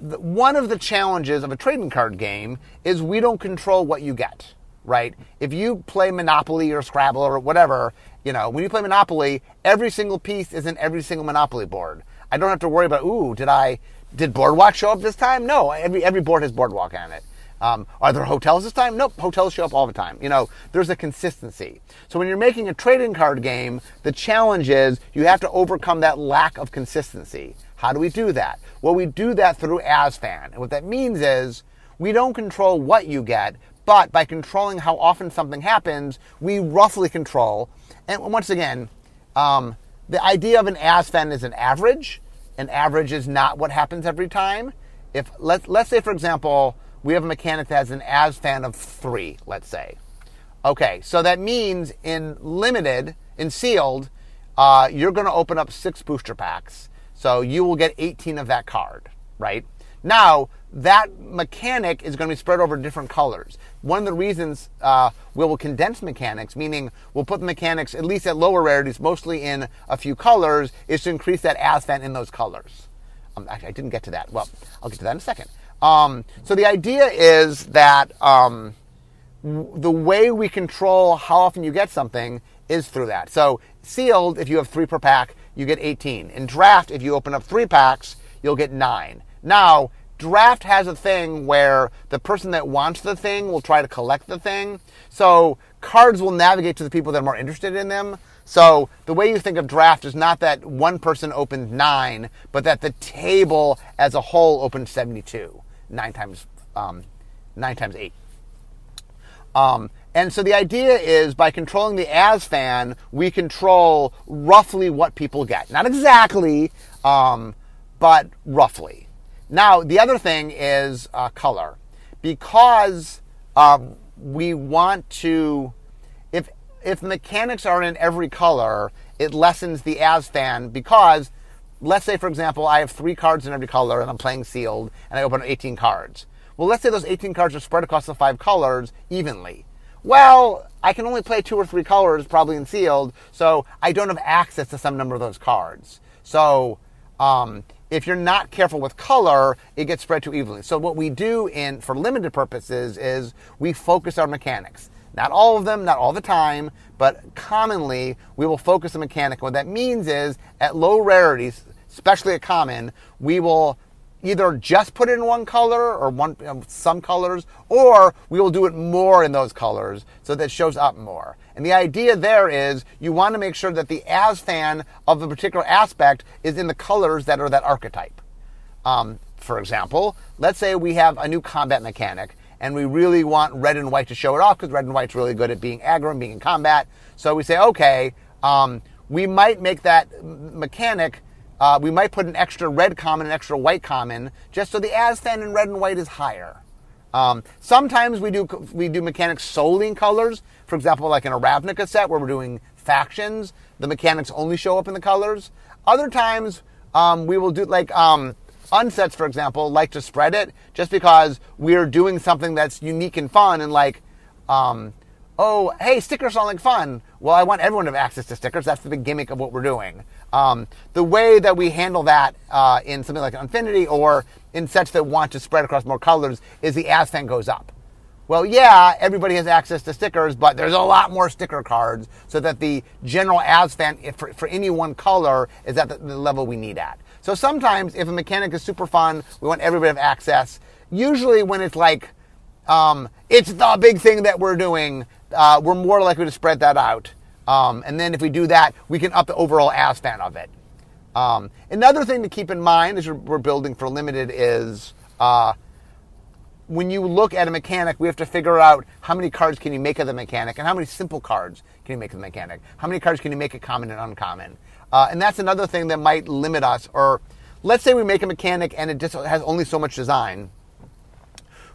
the, one of the challenges of a trading card game is we don't control what you get, right? If you play Monopoly or Scrabble or whatever, you know, when you play Monopoly, every single piece is in every single Monopoly board. I don't have to worry about, ooh, did I, did Boardwalk show up this time? No, every, every board has Boardwalk on it. Um, are there hotels this time? Nope, hotels show up all the time. You know, there's a consistency. So when you're making a trading card game, the challenge is you have to overcome that lack of consistency. How do we do that? Well, we do that through ASFAN. And what that means is we don't control what you get, but by controlling how often something happens, we roughly control. And once again, um, the idea of an ASFAN is an average. An average is not what happens every time. If let's let's say for example, we have a mechanic that has an ASFAN of three, let's say. Okay, so that means in limited, in sealed, uh, you're going to open up six booster packs. So you will get 18 of that card, right? Now, that mechanic is going to be spread over different colors. One of the reasons uh, we will condense mechanics, meaning we'll put the mechanics, at least at lower rarities, mostly in a few colors, is to increase that ASFAN in those colors. Um, actually, I didn't get to that. Well, I'll get to that in a second. Um, so the idea is that um, the way we control how often you get something is through that. So sealed, if you have three per pack, you get 18. In draft, if you open up three packs, you'll get nine. Now, draft has a thing where the person that wants the thing will try to collect the thing. So cards will navigate to the people that are more interested in them. So the way you think of draft is not that one person opened nine, but that the table as a whole opened 72 nine times um, nine times eight. Um, and so the idea is by controlling the as fan, we control roughly what people get. Not exactly, um, but roughly. Now, the other thing is uh, color. Because um, we want to, if, if mechanics are in every color, it lessens the as fan because let's say, for example, I have three cards in every color and I'm playing sealed and I open 18 cards. Well, let's say those 18 cards are spread across the five colors evenly. Well, I can only play two or three colors probably in sealed, so I don't have access to some number of those cards. So, um, if you're not careful with color, it gets spread too evenly. So what we do in for limited purposes is we focus our mechanics. Not all of them, not all the time, but commonly we will focus the mechanic. What that means is at low rarities, especially a common, we will either just put it in one color or one some colors, or we will do it more in those colors so that it shows up more. And the idea there is you want to make sure that the as fan of a particular aspect is in the colors that are that archetype. Um, for example, let's say we have a new combat mechanic and we really want red and white to show it off because red and white's really good at being aggro and being in combat. So we say, okay, um, we might make that mechanic uh, we might put an extra red common, an extra white common, just so the ASFAN in red and white is higher. Um, sometimes we do we do mechanics solely in colors. For example, like in a Ravnica set where we're doing factions, the mechanics only show up in the colors. Other times um, we will do like um, unsets, for example, like to spread it just because we're doing something that's unique and fun and like um, oh, hey, stickers sound like fun. Well, I want everyone to have access to stickers. That's the big gimmick of what we're doing. Um, the way that we handle that uh, in something like Unfinity or in sets that want to spread across more colors is the ASFAN goes up. Well, yeah, everybody has access to stickers, but there's a lot more sticker cards so that the general ASFAN for, for any one color is at the, the level we need at. So sometimes if a mechanic is super fun, we want everybody to have access. Usually when it's like, um, it's the big thing that we're doing, uh, we're more likely to spread that out. Um, and then if we do that, we can up the overall ASFAN of it. Um, another thing to keep in mind as we're building for limited is uh, when you look at a mechanic, we have to figure out how many cards can you make of the mechanic and how many simple cards can you make of the mechanic. How many cards can you make a common and uncommon? Uh, and that's another thing that might limit us. Or let's say we make a mechanic and it just has only so much design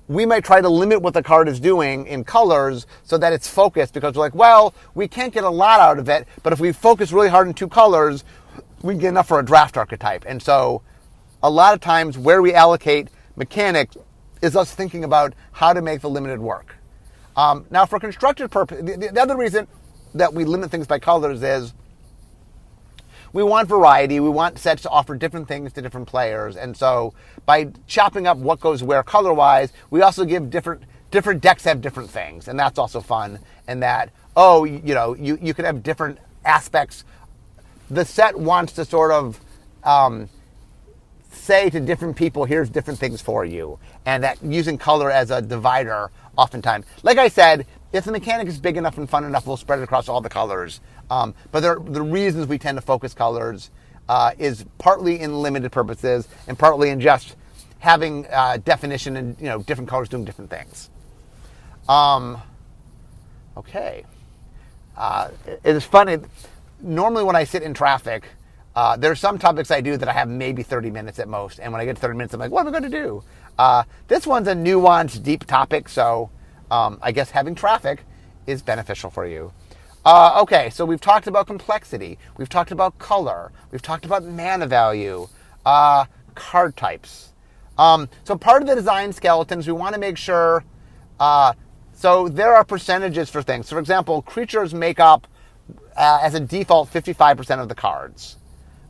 we might try to limit what the card is doing in colors so that it's focused because we're like, well, we can't get a lot out of it, but if we focus really hard in two colors, we can get enough for a draft archetype. And so a lot of times where we allocate mechanics is us thinking about how to make the limited work. Um, now, for constructed purpose, the, the other reason that we limit things by colors is we want variety. We want sets to offer different things to different players. And so by chopping up what goes where color wise, we also give different different decks have different things. And that's also fun. And that, oh, you know, you, you can have different aspects. The set wants to sort of um, say to different people, here's different things for you. And that using color as a divider oftentimes. Like I said, if the mechanic is big enough and fun enough, we'll spread it across all the colors. Um, but there, the reasons we tend to focus colors uh, is partly in limited purposes and partly in just having uh, definition and you know different colors doing different things. Um, okay, uh, it is funny. Normally, when I sit in traffic, uh, are some topics I do that I have maybe 30 minutes at most, and when I get 30 minutes, I'm like, what am I going to do? Uh, this one's a nuanced, deep topic, so um, I guess having traffic is beneficial for you. Uh, okay, so we've talked about complexity, we've talked about color, we've talked about mana value, uh, card types. Um, so part of the design skeletons, we want to make sure. Uh, so there are percentages for things. So for example, creatures make up, uh, as a default, 55% of the cards.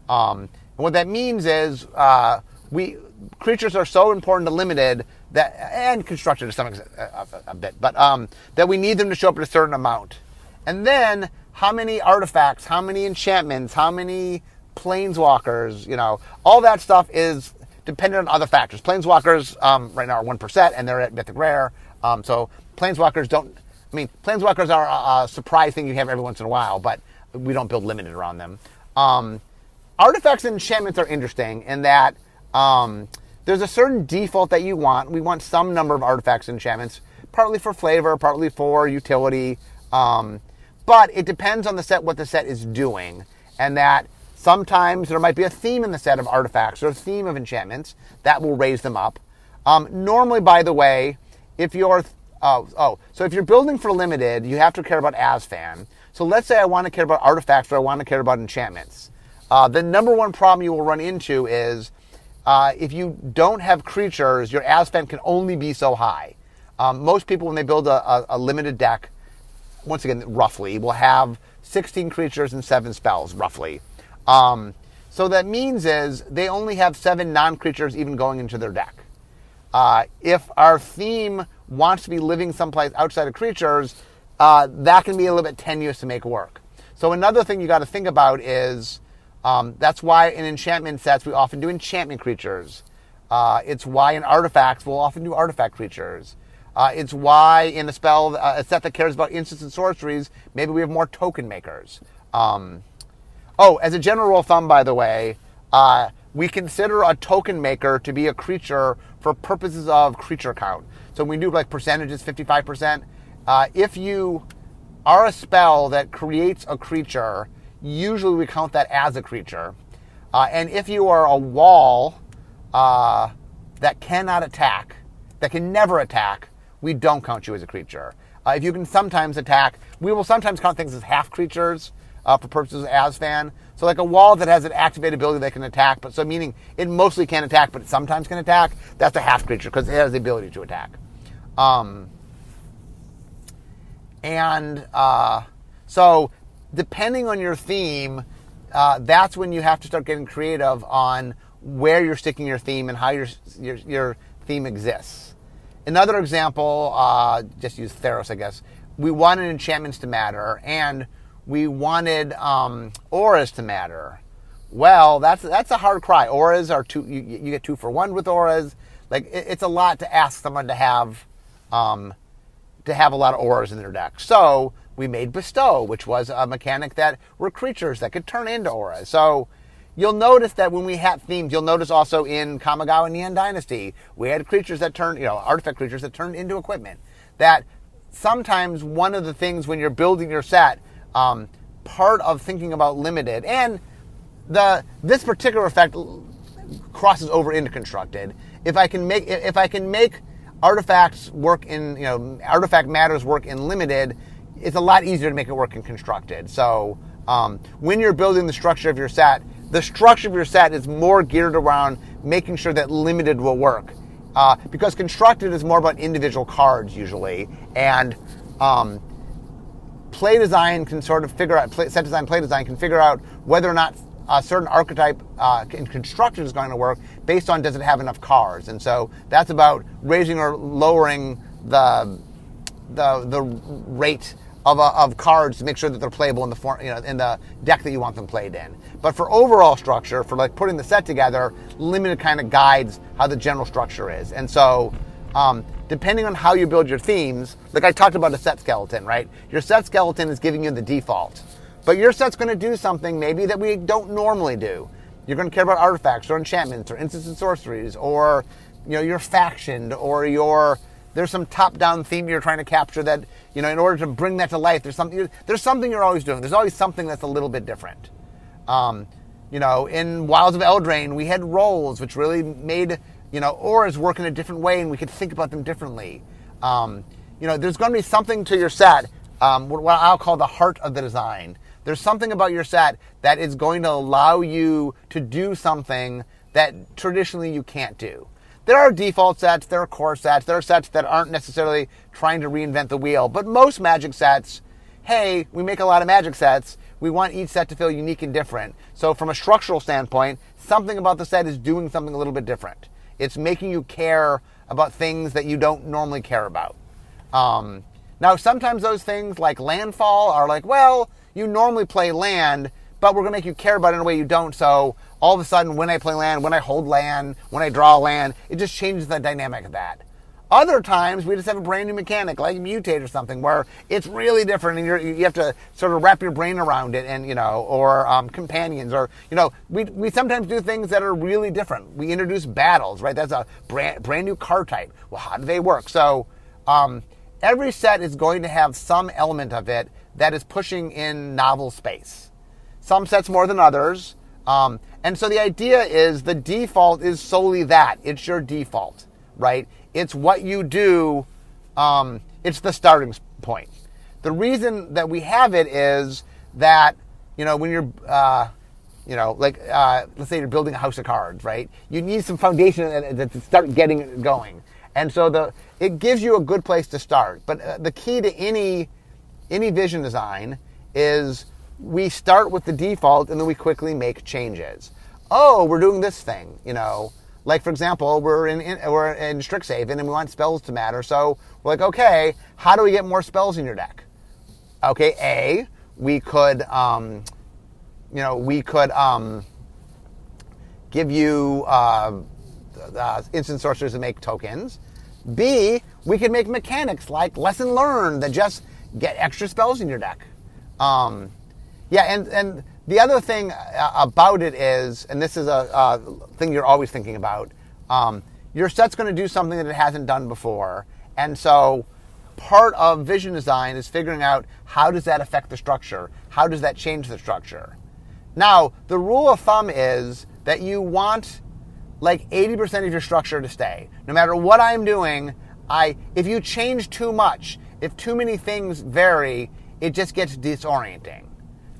Um, and what that means is uh, we creatures are so important to limited that and constructed to some extent a, a, bit, but um, that we need them to show up at a certain amount. And then how many artifacts, how many enchantments, how many planeswalkers, you know, all that stuff is dependent on other factors. Planeswalkers um, right now are one percent, and they're at mythic rare. Um, so planeswalkers don't. I mean, planeswalkers are a, a, surprise thing you have every once in a while, but we don't build limited around them. Um, artifacts and enchantments are interesting in that um, there's a certain default that you want. We want some number of artifacts and enchantments, partly for flavor, partly for utility. Um, but it depends on the set what the set is doing, and that sometimes there might be a theme in the set of artifacts or a theme of enchantments that will raise them up. Um, normally, by the way, if you're oh, oh, so if you're building for limited, you have to care about ASFAN. So let's say I want to care about artifacts or I want to care about enchantments. Uh, the number one problem you will run into is uh, if you don't have creatures, your ASFAN can only be so high. Um, most people, when they build a, a, a, limited deck, once again, roughly, will have 16 creatures and seven spells, roughly. Um, so that means is they only have seven non-creatures even going into their deck. Uh, if our theme wants to be living someplace outside of creatures, uh, that can be a little bit tenuous to make work. So another thing you got to think about is um, that's why in enchantment sets we often do enchantment creatures. Uh, it's why in artifacts we'll often do artifact creatures. Uh, it's why in a spell, uh, a set that cares about instants and sorceries, maybe we have more token makers. Um, oh, as a general rule of thumb, by the way, uh, we consider a token maker to be a creature for purposes of creature count. So we do like percentages, 55%, uh, if you are a spell that creates a creature usually we count that as a creature. Uh, and if you are a wall uh, that cannot attack, that can never attack, we don't count you as a creature. Uh, if you can sometimes attack, we will sometimes count things as half creatures uh, for purposes of ASFAN. So like a wall that has an activated ability that can attack, but so meaning it mostly can't attack, but it sometimes can attack, that's a half creature because it has the ability to attack. Um, and uh, so depending on your theme, uh, that's when you have to start getting creative on where you're sticking your theme and how your your, your theme exists. Another example, uh, just use Theros, I guess. We wanted enchantments to matter, and we wanted um, auras to matter. Well, that's that's a hard cry. Auras are two. You, you get two for one with auras. Like it, it's a lot to ask someone to have, um, to have a lot of auras in their deck. So we made Bestow, which was a mechanic that were creatures that could turn into auras. So you'll notice that when we have themes, you'll notice also in Kamigawa Neon Dynasty, we had creatures that turned, you know, artifact creatures that turned into equipment. That sometimes one of the things when you're building your set, um, part of thinking about limited and the this particular effect crosses over into constructed. If I can make if I can make artifacts work in you know artifact matters work in limited, it's a lot easier to make it work in constructed. So um, when you're building the structure of your set, the structure of your set is more geared around making sure that limited will work. Uh, because constructed is more about individual cards usually, and um, play design can sort of figure out, play, set design, play design can figure out whether or not a certain archetype uh, in construction is going to work based on does it have enough cards, And so that's about raising or lowering the, the, the rate of, uh, of cards to make sure that they're playable in the form, you know, in the deck that you want them played in. But for overall structure, for like putting the set together, limited kind of guides how the general structure is. And so um, depending on how you build your themes, like I talked about a set skeleton, right? Your set skeleton is giving you the default. But your set's going to do something maybe that we don't normally do. You're going to care about artifacts or enchantments or instants and sorceries or you know your faction or your there's some top-down theme you're trying to capture that you know in order to bring that to life there's something there's something you're always doing. There's always something that's a little bit different. Um, you know, in Wilds of Eldraine, we had roles which really made you know, auras work in a different way and we could think about them differently. Um, you know, there's going to be something to your set, um, what I'll call the heart of the design. There's something about your set that is going to allow you to do something that traditionally you can't do. There are default sets, there are core sets, there are sets that aren't necessarily trying to reinvent the wheel, but most magic sets, hey, we make a lot of magic sets. We want each set to feel unique and different. So, from a structural standpoint, something about the set is doing something a little bit different. It's making you care about things that you don't normally care about. Um, now, sometimes those things like landfall are like, well, you normally play land, but we're going to make you care about it in a way you don't. So all of a sudden, when I play land, when I hold land, when I draw land, it just changes the dynamic of that. Other times we just have a brand new mechanic like mutate or something where it's really different and you have to sort of wrap your brain around it and you know or um, companions or you know we, we sometimes do things that are really different. We introduce battles right. That's a brand brand new card type. Well, how do they work? So um, every set is going to have some element of it that is pushing in novel space. Some sets more than others. Um, and so the idea is the default is solely that. It's your default, right? It's what you do. Um, it's the starting point. The reason that we have it is that you know when you're uh, you know like uh, let's say you're building a house of cards, right? You need some foundation to start getting it going, and so the it gives you a good place to start. But uh, the key to any any vision design is we start with the default and then we quickly make changes. Oh, we're doing this thing, you know. Like for example, we're in, in we're in Strixhaven and we want spells to matter. So we're like, okay, how do we get more spells in your deck? Okay, A, we could, um, you know, we could um, give you uh, uh, instant sorcerers to make tokens. B, we could make mechanics like lesson learned that just get extra spells in your deck. Um, yeah, and and the other thing uh, about it is, and this is a, a thing you're always thinking about, um, your set's going to do something that it hasn't done before. And so part of vision design is figuring out how does that affect the structure? How does that change the structure? Now, the rule of thumb is that you want like 80% of your structure to stay. No matter what I'm doing, I if you change too much, if too many things vary, it just gets disorienting.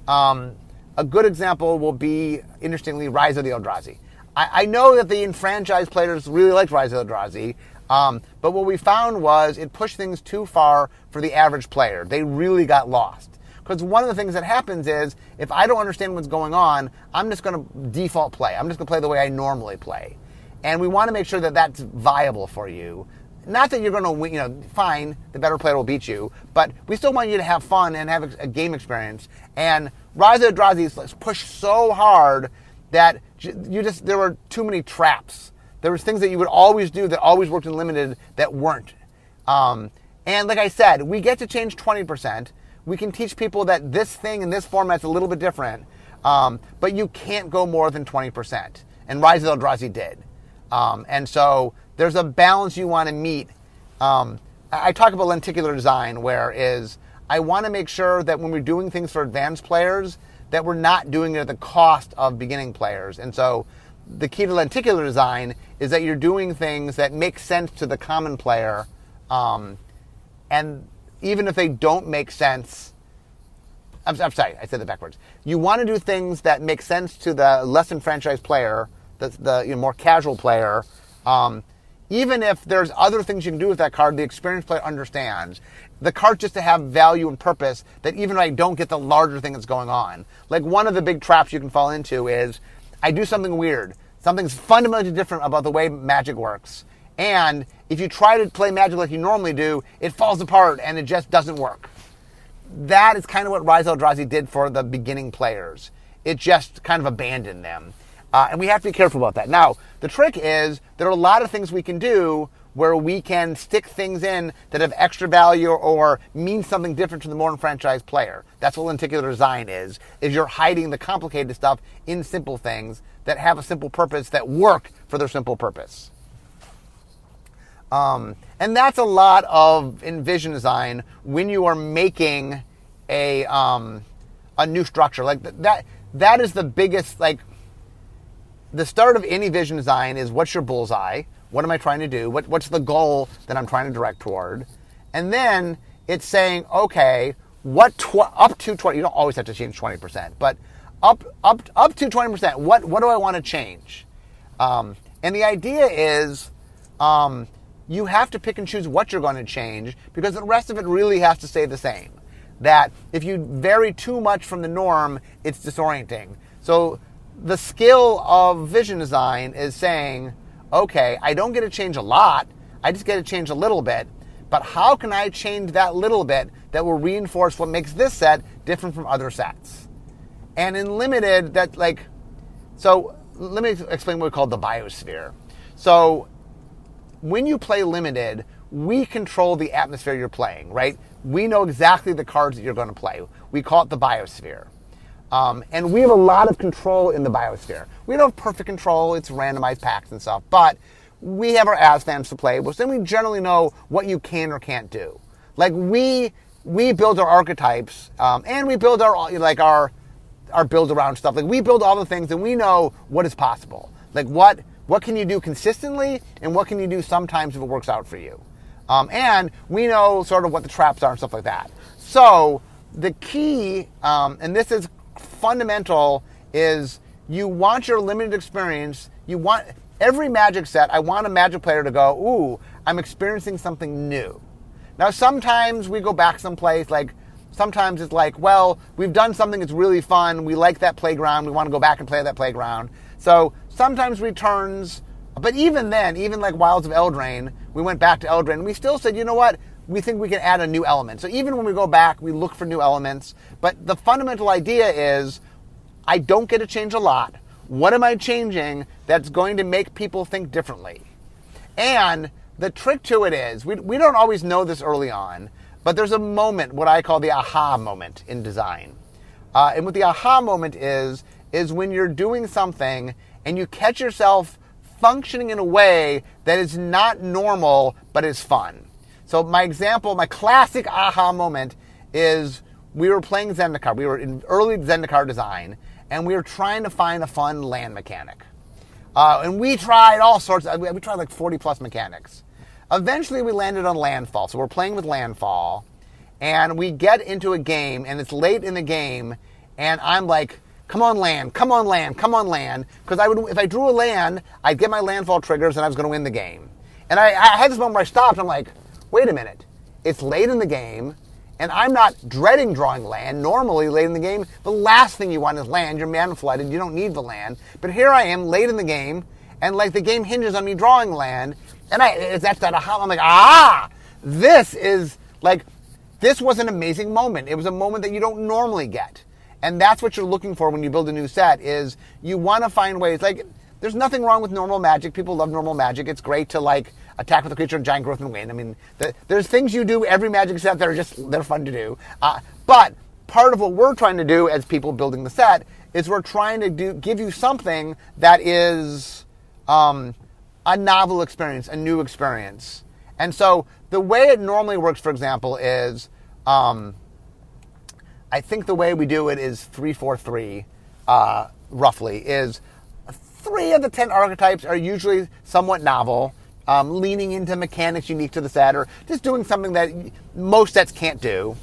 Um, a good example will be, interestingly, Rise of the Eldrazi. I, I know that the enfranchised players really liked Rise of the Eldrazi, um, but what we found was it pushed things too far for the average player. They really got lost. Because one of the things that happens is if I don't understand what's going on, I'm just going to default play. I'm just going to play the way I normally play. And we want to make sure that that's viable for you. Not that you're going to win, you know, fine, the better player will beat you, but we still want you to have fun and have a, game experience. And Rise of the Eldrazi pushed so hard that you just there were too many traps. There was things that you would always do that always worked in limited that weren't. Um, and like I said, we get to change 20%. We can teach people that this thing in this format's a little bit different, um, but you can't go more than 20%. And Rise of the Eldrazi did. Um, and so there's a balance you want to meet. Um, I talk about lenticular design, where is I want to make sure that when we're doing things for advanced players, that we're not doing it at the cost of beginning players. And so the key to lenticular design is that you're doing things that make sense to the common player. Um, and even if they don't make sense, I'm, I'm, sorry, I said that backwards. You want to do things that make sense to the less enfranchised player, the, the you know, more casual player, um, even if there's other things you can do with that card, the experienced player understands. The card just to have value and purpose that even if I don't get the larger thing that's going on. Like one of the big traps you can fall into is I do something weird. Something's fundamentally different about the way magic works. And if you try to play magic like you normally do, it falls apart and it just doesn't work. That is kind of what Rise Eldrazi did for the beginning players. It just kind of abandoned them. Uh, and we have to be careful about that. Now, the trick is there are a lot of things we can do where we can stick things in that have extra value or mean something different to the modern franchise player. That's what lenticular design is, is you're hiding the complicated stuff in simple things that have a simple purpose that work for their simple purpose. Um, and that's a lot of Envision design when you are making a, um, a new structure. Like that, that is the biggest, like, the start of any vision design is what's your bullseye? What am I trying to do? What, what's the goal that I'm trying to direct toward? And then it's saying, okay, what tw- up to 20, you don't always have to change 20%, but up, up, up to 20%, what, what do I want to change? Um, and the idea is um, you have to pick and choose what you're going to change because the rest of it really has to stay the same. That if you vary too much from the norm, it's disorienting. So the skill of vision design is saying, okay, I don't get to change a lot, I just get to change a little bit, but how can I change that little bit that will reinforce what makes this set different from other sets? And in limited, that like, so let me explain what we call the biosphere. So when you play limited, we control the atmosphere you're playing, right? We know exactly the cards that you're going to play. We call it the biosphere. Um, and we have a lot of control in the biosphere. We don't have perfect control, it's randomized packs and stuff, but we have our ASFANs to play, which then we generally know what you can or can't do. Like we we build our archetypes, um, and we build our like our our build around stuff. Like we build all the things, and we know what is possible. Like what what can you do consistently, and what can you do sometimes if it works out for you. Um, and we know sort of what the traps are and stuff like that. So the key, um, and this is fundamental is you want your limited experience. You want every magic set. I want a magic player to go, ooh, I'm experiencing something new. Now, sometimes we go back someplace like sometimes it's like, well, we've done something that's really fun. We like that playground. We want to go back and play that playground. So sometimes returns, but even then, even like Wilds of Eldraine, we went back to Eldraine. And we still said, you know what? We think we can add a new element. So even when we go back, we look for new elements. But the fundamental idea is I don't get to change a lot. What am I changing that's going to make people think differently? And the trick to it is we, we don't always know this early on, but there's a moment, what I call the aha moment in design. Uh, and what the aha moment is, is when you're doing something and you catch yourself functioning in a way that is not normal but is fun. So my example, my classic aha moment is we were playing Zendikar. We were in early Zendikar design, and we were trying to find a fun land mechanic. Uh, and we tried all sorts. Of, we tried like 40 plus mechanics. Eventually, we landed on landfall. So we're playing with landfall, and we get into a game, and it's late in the game, and I'm like, "Come on, land! Come on, land! Come on, land!" Because I would, if I drew a land, I'd get my landfall triggers, and I was going to win the game. And I, I had this moment where I stopped. I'm like, wait a minute, it's late in the game, and I'm not dreading drawing land. Normally, late in the game, the last thing you want is land. You're mana flooded. You don't need the land. But here I am, late in the game, and like the game hinges on me drawing land, and I it's that's that aha. I'm like, ah, this is like this was an amazing moment. It was a moment that you don't normally get, and that's what you're looking for when you build a new set. Is you want to find ways like. There's nothing wrong with normal magic. People love normal magic. It's great to like attack with a creature, and giant growth, and win. I mean, the, there's things you do every magic set that are just they're fun to do. Uh, but part of what we're trying to do as people building the set is we're trying to do give you something that is um, a novel experience, a new experience. And so the way it normally works, for example, is um, I think the way we do it is three four three, uh, roughly is three of the ten archetypes are usually somewhat novel um, leaning into mechanics unique to the set, or just doing something that most sets can't do.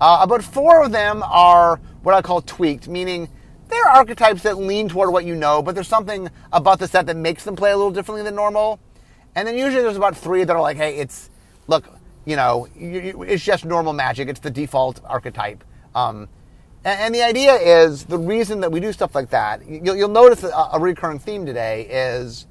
Uh, about four of them are what I call tweaked, meaning they're archetypes that lean toward what you know, but there's something about the set that makes them play a little differently than normal. And then usually there's about three that are like, hey, it's, look, you know, it's just normal magic. It's the default archetype. Um, and, the idea is the reason that we do stuff like that, you'll, notice a, recurring theme today is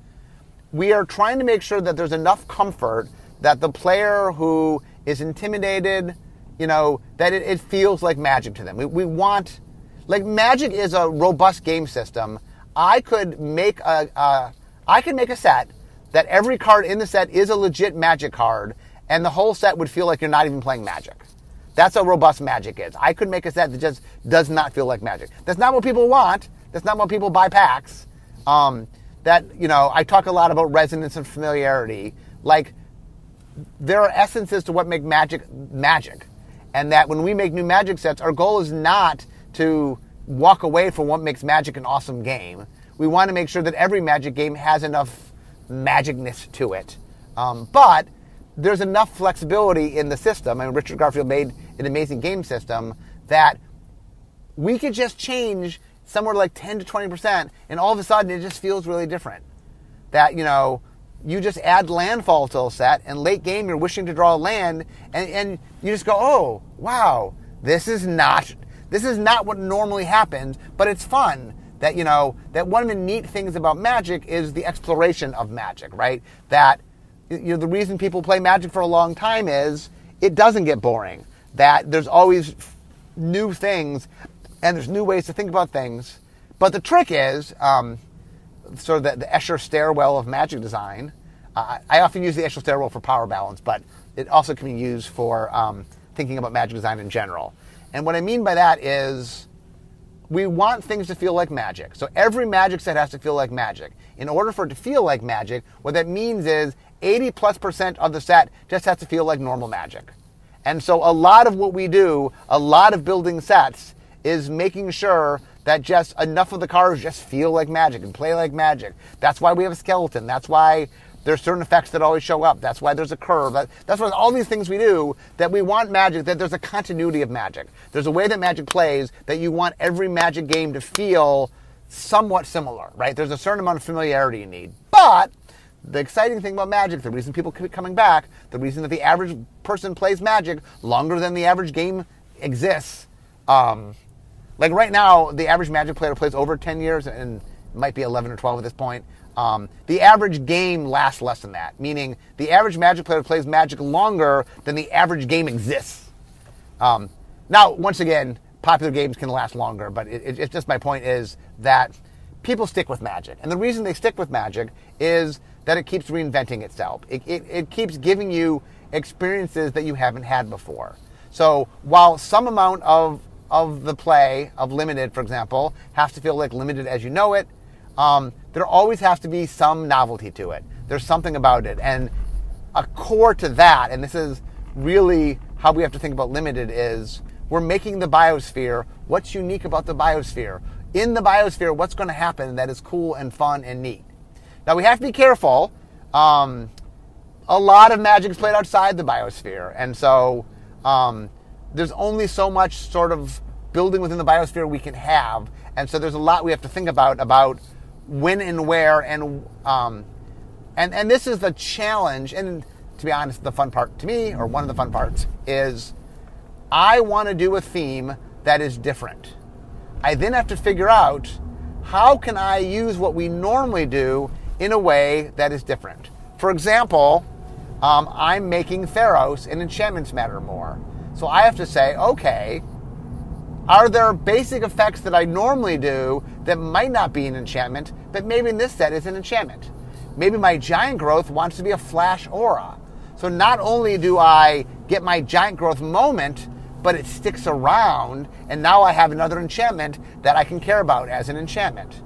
we are trying to make sure that there's enough comfort that the player who is intimidated, you know, that it, feels like magic to them. We, we want, like, magic is a robust game system. I could make a, a I could make a set that every card in the set is a legit magic card, and the whole set would feel like you're not even playing magic. That's how robust magic is. I could make a set that just does not feel like magic. That's not what people want. That's not what people buy packs. Um, that you know, I talk a lot about resonance and familiarity. Like there are essences to what make magic magic, and that when we make new magic sets, our goal is not to walk away from what makes magic an awesome game. We want to make sure that every magic game has enough magicness to it. Um, but there's enough flexibility in the system, I and Richard Garfield made an amazing game system that we could just change somewhere like 10 to 20%, and all of a sudden it just feels really different. That, you know, you just add landfall to a set, and late game you're wishing to draw land, and, and you just go, oh, wow, this is not this is not what normally happens, but it's fun. That you know that one of the neat things about magic is the exploration of magic, right? That you know the reason people play magic for a long time is it doesn't get boring. That there's always new things and there's new ways to think about things. But the trick is um, sort of the, the, Escher stairwell of magic design. Uh, I often use the Escher stairwell for power balance, but it also can be used for um, thinking about magic design in general. And what I mean by that is we want things to feel like magic. So every magic set has to feel like magic. In order for it to feel like magic, what that means is 80 plus percent of the set just has to feel like normal magic. And so a lot of what we do, a lot of building sets, is making sure that just enough of the cards just feel like magic and play like magic. That's why we have a skeleton. That's why there's certain effects that always show up. That's why there's a curve. That's why all these things we do that we want magic, that there's a continuity of magic. There's a way that magic plays that you want every magic game to feel somewhat similar, right? There's a certain amount of familiarity you need. But the exciting thing about magic, the reason people keep coming back, the reason that the average person plays magic longer than the average game exists, um, like right now, the average magic player plays over 10 years and might be 11 or 12 at this point. Um, the average game lasts less than that, meaning the average magic player plays magic longer than the average game exists. Um, now, once again, popular games can last longer, but it, it, it's just my point is that people stick with magic. And the reason they stick with magic is that it keeps reinventing itself. It, it, it keeps giving you experiences that you haven't had before. So while some amount of, of the play, of limited, for example, has to feel like limited as you know it, um, there always has to be some novelty to it. There's something about it. And a core to that, and this is really how we have to think about limited, is we're making the biosphere what's unique about the biosphere. In the biosphere, what's going to happen that is cool and fun and neat. Now we have to be careful. Um, a lot of magic is played outside the biosphere, and so um, there's only so much sort of building within the biosphere we can have, and so there's a lot we have to think about about when and where, and um, and and this is the challenge. And to be honest, the fun part to me, or one of the fun parts, is I want to do a theme that is different. I then have to figure out how can I use what we normally do in a way that is different. For example, um, I'm making Theros and enchantments matter more. So I have to say, okay, are there basic effects that I normally do that might not be an enchantment, but maybe in this set is an enchantment? Maybe my giant growth wants to be a flash aura. So not only do I get my giant growth moment, but it sticks around, and now I have another enchantment that I can care about as an enchantment.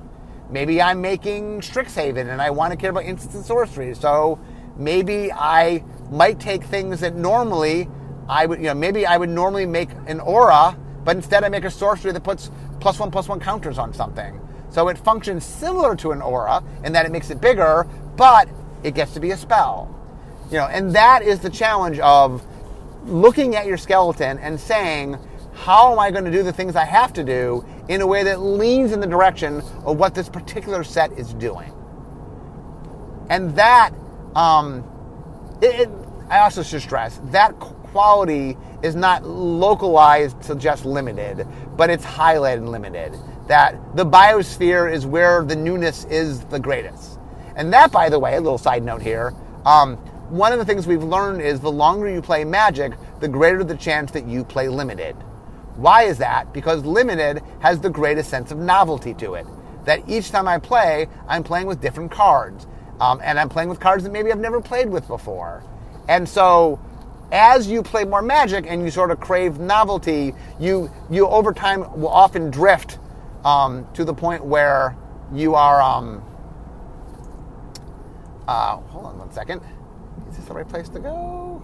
Maybe I'm making Strixhaven and I want to care about instants and sorceries. So maybe I might take things that normally I would, you know, maybe I would normally make an aura, but instead I make a sorcery that puts plus one plus one counters on something. So it functions similar to an aura in that it makes it bigger, but it gets to be a spell. You know, and that is the challenge of looking at your skeleton and saying, how am I going to do the things I have to do in a way that leans in the direction of what this particular set is doing? And that um, it, it, I also should stress that quality is not localized to just limited, but it's highlighted in limited. That the biosphere is where the newness is the greatest. And that, by the way, a little side note here, um, one of the things we've learned is the longer you play Magic, the greater the chance that you play limited. Why is that? Because limited has the greatest sense of novelty to it. That each time I play, I'm playing with different cards. Um, and I'm playing with cards that maybe I've never played with before. And so as you play more magic and you sort of crave novelty, you you over time will often drift um, to the point where you are. Um, uh, hold on one second. Is this the right place to go?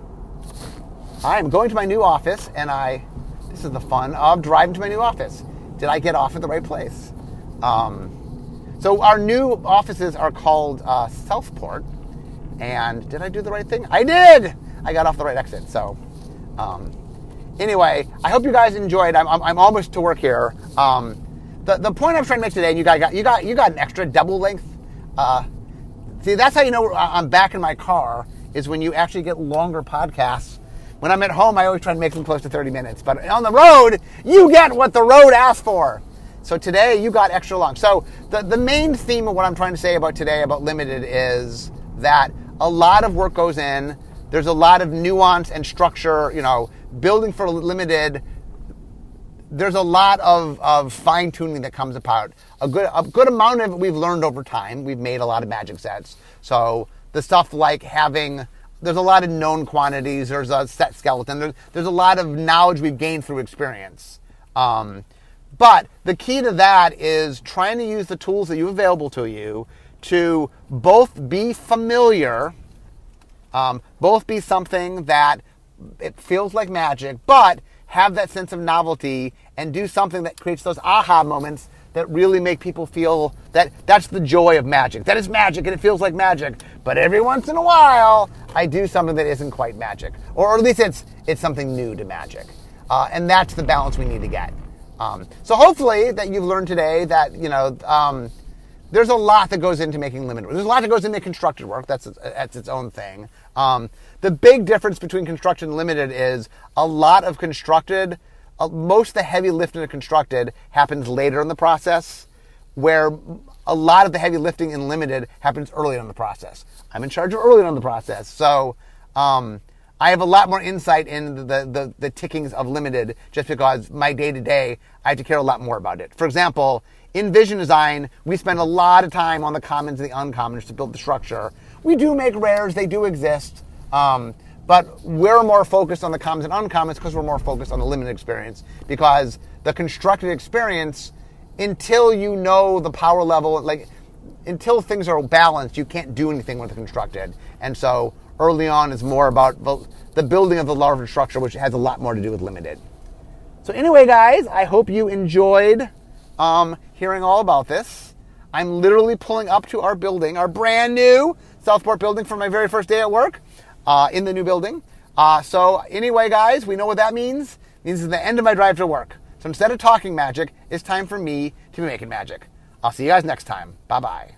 I'm going to my new office, and I. This is the fun of driving to my new office. Did I get off at the right place? Um, so our new offices are called uh, Southport, and did I do the right thing? I did. I got off the right exit. So, um, anyway, I hope you guys enjoyed. I'm, I'm, I'm almost to work here. Um, the, the point I'm trying to make today, and you got you got you got an extra double length. Uh, see, that's how you know I'm back in my car is when you actually get longer podcasts. When I'm at home, I always try to make them close to 30 minutes. But on the road, you get what the road asks for. So today, you got extra long. So the, the main theme of what I'm trying to say about today about limited is that a lot of work goes in there's a lot of nuance and structure, you know, building for limited. There's a lot of, of fine tuning that comes about. A good, a good amount of it we've learned over time. We've made a lot of magic sets. So the stuff like having, there's a lot of known quantities. There's a set skeleton. There's, there's a lot of knowledge we've gained through experience. Um, but the key to that is trying to use the tools that you have available to you to both be familiar um, both be something that it feels like magic, but have that sense of novelty and do something that creates those aha moments that really make people feel that that's the joy of magic. That is magic and it feels like magic. But every once in a while, I do something that isn't quite magic, or at least it's it's something new to magic, uh, and that's the balance we need to get. Um, so hopefully that you've learned today that you know. Um, there's a lot that goes into making limited work. There's a lot that goes into constructed work. That's that's its own thing. Um, the big difference between constructed and limited is a lot of constructed, most of the heavy lifting of constructed happens later in the process, where a lot of the heavy lifting in limited happens earlier in the process. I'm in charge of earlier in the process, so um, I have a lot more insight in the, the, the tickings of limited just because my day to day I have to care a lot more about it. For example, in vision design, we spend a lot of time on the commons and the uncommons to build the structure. We do make rares, they do exist, um, but we're more focused on the commons and uncommons because we're more focused on the limited experience. Because the constructed experience, until you know the power level, like until things are balanced, you can't do anything with the constructed. And so early on is more about the building of the larger structure, which has a lot more to do with limited. So anyway, guys, I hope you enjoyed um, hearing all about this. I'm literally pulling up to our building, our brand new Southport building for my very first day at work uh, in the new building. Uh, so anyway, guys, we know what that means. It means it's the end of my drive to work. So instead of talking magic, it's time for me to be making magic. I'll see you guys next time. Bye bye.